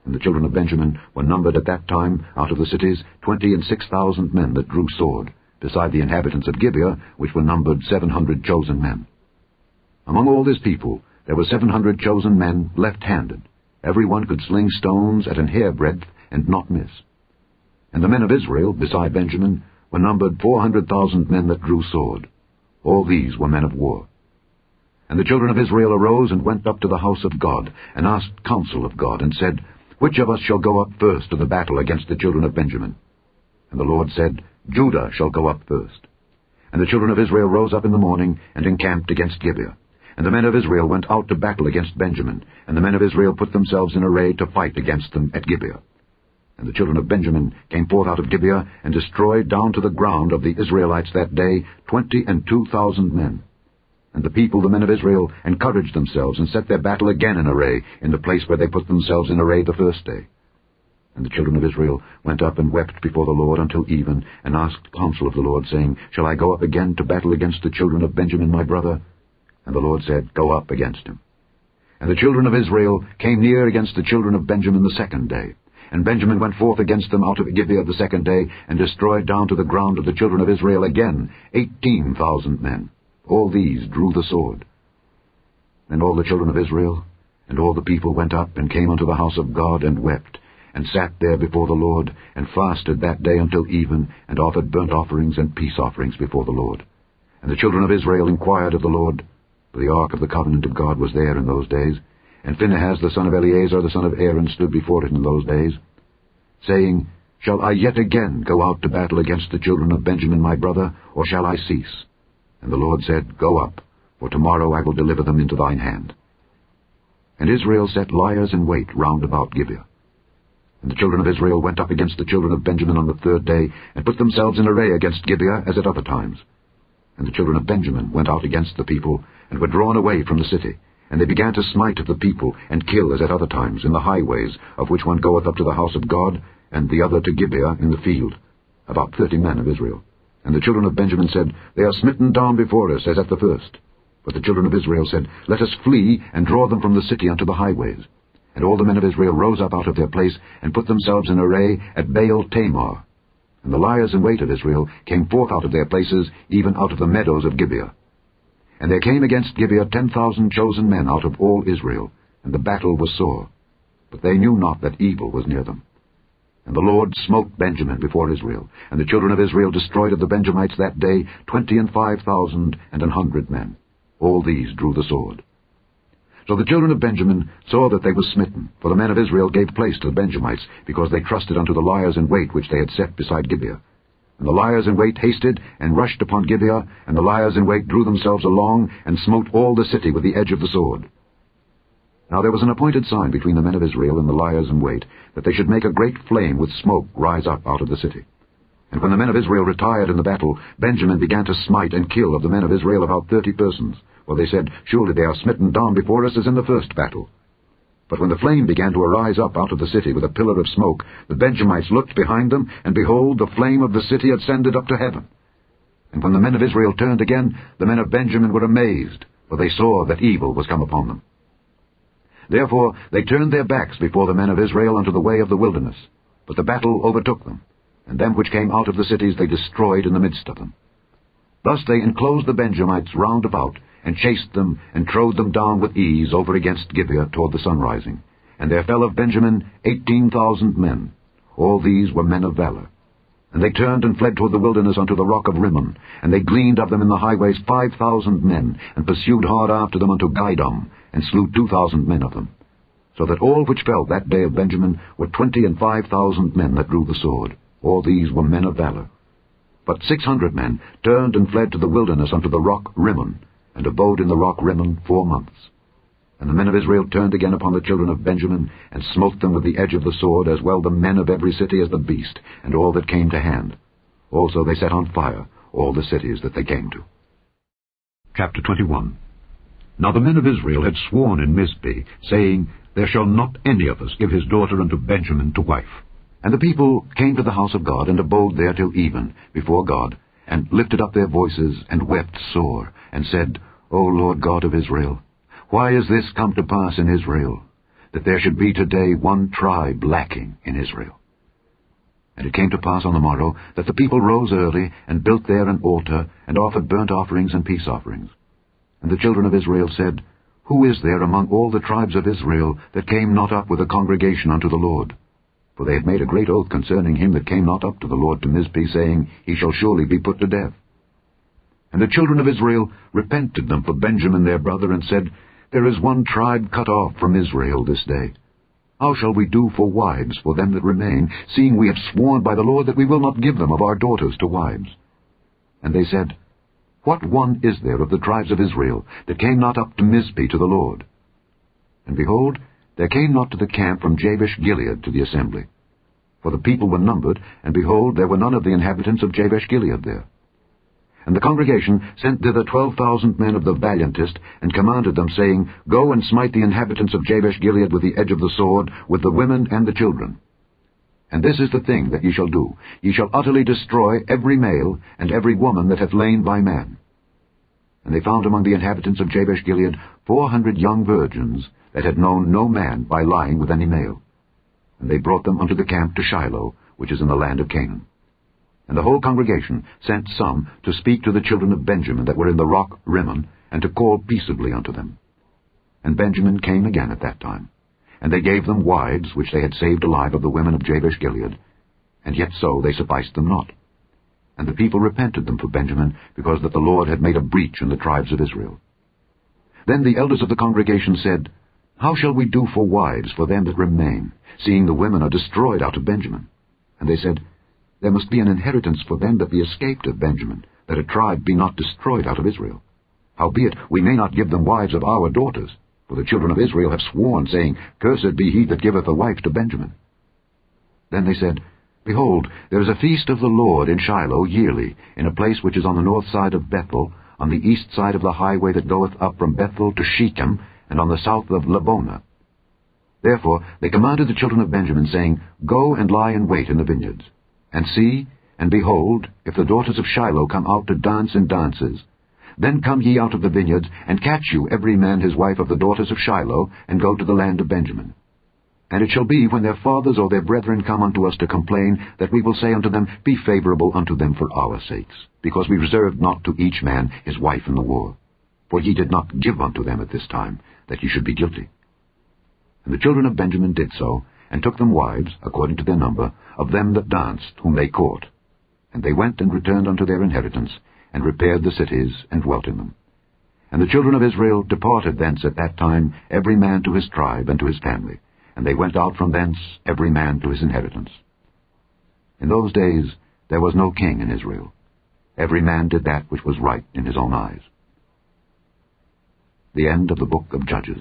And the children of Benjamin were numbered at that time, out of the cities, twenty and six thousand men that drew sword beside the inhabitants of Gibeah, which were numbered seven hundred chosen men. Among all this people there were seven hundred chosen men left-handed. Every one could sling stones at an hairbreadth and not miss. And the men of Israel, beside Benjamin, were numbered four hundred thousand men that drew sword. All these were men of war. And the children of Israel arose and went up to the house of God, and asked counsel of God, and said, Which of us shall go up first to the battle against the children of Benjamin? And the Lord said, Judah shall go up first. And the children of Israel rose up in the morning, and encamped against Gibeah. And the men of Israel went out to battle against Benjamin, and the men of Israel put themselves in array to fight against them at Gibeah. And the children of Benjamin came forth out of Gibeah, and destroyed down to the ground of the Israelites that day twenty and two thousand men. And the people, the men of Israel, encouraged themselves, and set their battle again in array, in the place where they put themselves in array the first day. And the children of Israel went up and wept before the Lord until even, and asked counsel of the Lord, saying, Shall I go up again to battle against the children of Benjamin my brother? And the Lord said, Go up against him. And the children of Israel came near against the children of Benjamin the second day. And Benjamin went forth against them out of Gibeah the second day, and destroyed down to the ground of the children of Israel again eighteen thousand men. All these drew the sword. And all the children of Israel and all the people went up and came unto the house of God and wept, and sat there before the Lord, and fasted that day until even, and offered burnt offerings and peace offerings before the Lord. And the children of Israel inquired of the Lord, for the ark of the covenant of God was there in those days, and Phinehas the son of Eleazar the son of Aaron stood before it in those days, saying, Shall I yet again go out to battle against the children of Benjamin my brother, or shall I cease? And the Lord said, Go up, for tomorrow I will deliver them into thine hand. And Israel set liers in wait round about Gibeah. And the children of Israel went up against the children of Benjamin on the third day, and put themselves in array against Gibeah as at other times. And the children of Benjamin went out against the people, and were drawn away from the city. And they began to smite of the people, and kill as at other times, in the highways, of which one goeth up to the house of God, and the other to Gibeah in the field, about thirty men of Israel. And the children of Benjamin said, They are smitten down before us, as at the first. But the children of Israel said, Let us flee, and draw them from the city unto the highways. And all the men of Israel rose up out of their place, and put themselves in array at Baal Tamar. And the liers in wait of Israel came forth out of their places, even out of the meadows of Gibeah. And there came against Gibeah ten thousand chosen men out of all Israel, and the battle was sore. But they knew not that evil was near them. And the Lord smote Benjamin before Israel, and the children of Israel destroyed of the Benjamites that day twenty and five thousand and an hundred men. All these drew the sword. So the children of Benjamin saw that they were smitten, for the men of Israel gave place to the Benjamites, because they trusted unto the liers in wait which they had set beside Gibeah. And the liers in wait hasted, and rushed upon Gibeah, and the liers in wait drew themselves along, and smote all the city with the edge of the sword. Now there was an appointed sign between the men of Israel and the liers in wait, that they should make a great flame with smoke rise up out of the city. And when the men of Israel retired in the battle, Benjamin began to smite and kill of the men of Israel about thirty persons. For they said, Surely they are smitten down before us as in the first battle. But when the flame began to arise up out of the city with a pillar of smoke, the Benjamites looked behind them, and behold, the flame of the city ascended up to heaven. And when the men of Israel turned again, the men of Benjamin were amazed, for they saw that evil was come upon them. Therefore they turned their backs before the men of Israel unto the way of the wilderness. But the battle overtook them, and them which came out of the cities they destroyed in the midst of them. Thus they enclosed the Benjamites round about, and chased them, and trode them down with ease over against Gibeah toward the sunrising. And there fell of Benjamin eighteen thousand men. All these were men of valor. And they turned and fled toward the wilderness unto the rock of Rimmon, and they gleaned of them in the highways five thousand men, and pursued hard after them unto Gidom, and slew two thousand men of them. So that all which fell that day of Benjamin were twenty and five thousand men that drew the sword. All these were men of valor. But six hundred men turned and fled to the wilderness unto the rock Rimmon, and abode in the rock Rimmon four months. And the men of Israel turned again upon the children of Benjamin, and smote them with the edge of the sword, as well the men of every city as the beast, and all that came to hand. Also they set on fire all the cities that they came to. Chapter 21 Now the men of Israel had sworn in Mizpeh, saying, There shall not any of us give his daughter unto Benjamin to wife. And the people came to the house of God, and abode there till even, before God, and lifted up their voices, and wept sore, and said, O Lord God of Israel, why is this come to pass in Israel, that there should be today one tribe lacking in Israel? And it came to pass on the morrow that the people rose early, and built there an altar, and offered burnt offerings and peace offerings. And the children of Israel said, Who is there among all the tribes of Israel that came not up with a congregation unto the Lord? For they had made a great oath concerning him that came not up to the Lord to Mizpeh, saying, He shall surely be put to death. And the children of Israel repented them for Benjamin their brother, and said, There is one tribe cut off from Israel this day. How shall we do for wives for them that remain, seeing we have sworn by the Lord that we will not give them of our daughters to wives? And they said, What one is there of the tribes of Israel that came not up to Mizpeh to the Lord? And behold, there came not to the camp from Jabesh Gilead to the assembly. For the people were numbered, and behold, there were none of the inhabitants of Jabesh-Gilead there. And the congregation sent thither twelve thousand men of the valiantest, and commanded them, saying, Go and smite the inhabitants of Jabesh-Gilead with the edge of the sword, with the women and the children. And this is the thing that ye shall do. Ye shall utterly destroy every male and every woman that hath lain by man. And they found among the inhabitants of Jabesh-Gilead four hundred young virgins that had known no man by lying with any male. And they brought them unto the camp to Shiloh, which is in the land of Canaan. And the whole congregation sent some to speak to the children of Benjamin that were in the rock Rimmon, and to call peaceably unto them. And Benjamin came again at that time. And they gave them wives which they had saved alive of the women of Jabesh-Gilead, and yet so they sufficed them not. And the people repented them for Benjamin, because that the Lord had made a breach in the tribes of Israel. Then the elders of the congregation said, How shall we do for wives for them that remain, seeing the women are destroyed out of Benjamin? And they said, there must be an inheritance for them that be escaped of Benjamin, that a tribe be not destroyed out of Israel. Howbeit, we may not give them wives of our daughters, for the children of Israel have sworn, saying, Cursed be he that giveth a wife to Benjamin. Then they said, Behold, there is a feast of the Lord in Shiloh yearly, in a place which is on the north side of Bethel, on the east side of the highway that goeth up from Bethel to Shechem, and on the south of Lebonah. Therefore they commanded the children of Benjamin, saying, Go and lie in wait in the vineyards. And see, and behold, if the daughters of Shiloh come out to dance in dances, then come ye out of the vineyards, and catch you every man his wife of the daughters of Shiloh, and go to the land of Benjamin. And it shall be, when their fathers or their brethren come unto us to complain, that we will say unto them, Be favorable unto them for our sakes, because we reserved not to each man his wife in the war. For ye did not give unto them at this time, that ye should be guilty. And the children of Benjamin did so, and took them wives, according to their number, of them that danced, whom they caught. And they went and returned unto their inheritance, and repaired the cities, and dwelt in them. And the children of Israel departed thence at that time, every man to his tribe and to his family, and they went out from thence, every man to his inheritance. In those days there was no king in Israel. Every man did that which was right in his own eyes. The end of the book of Judges.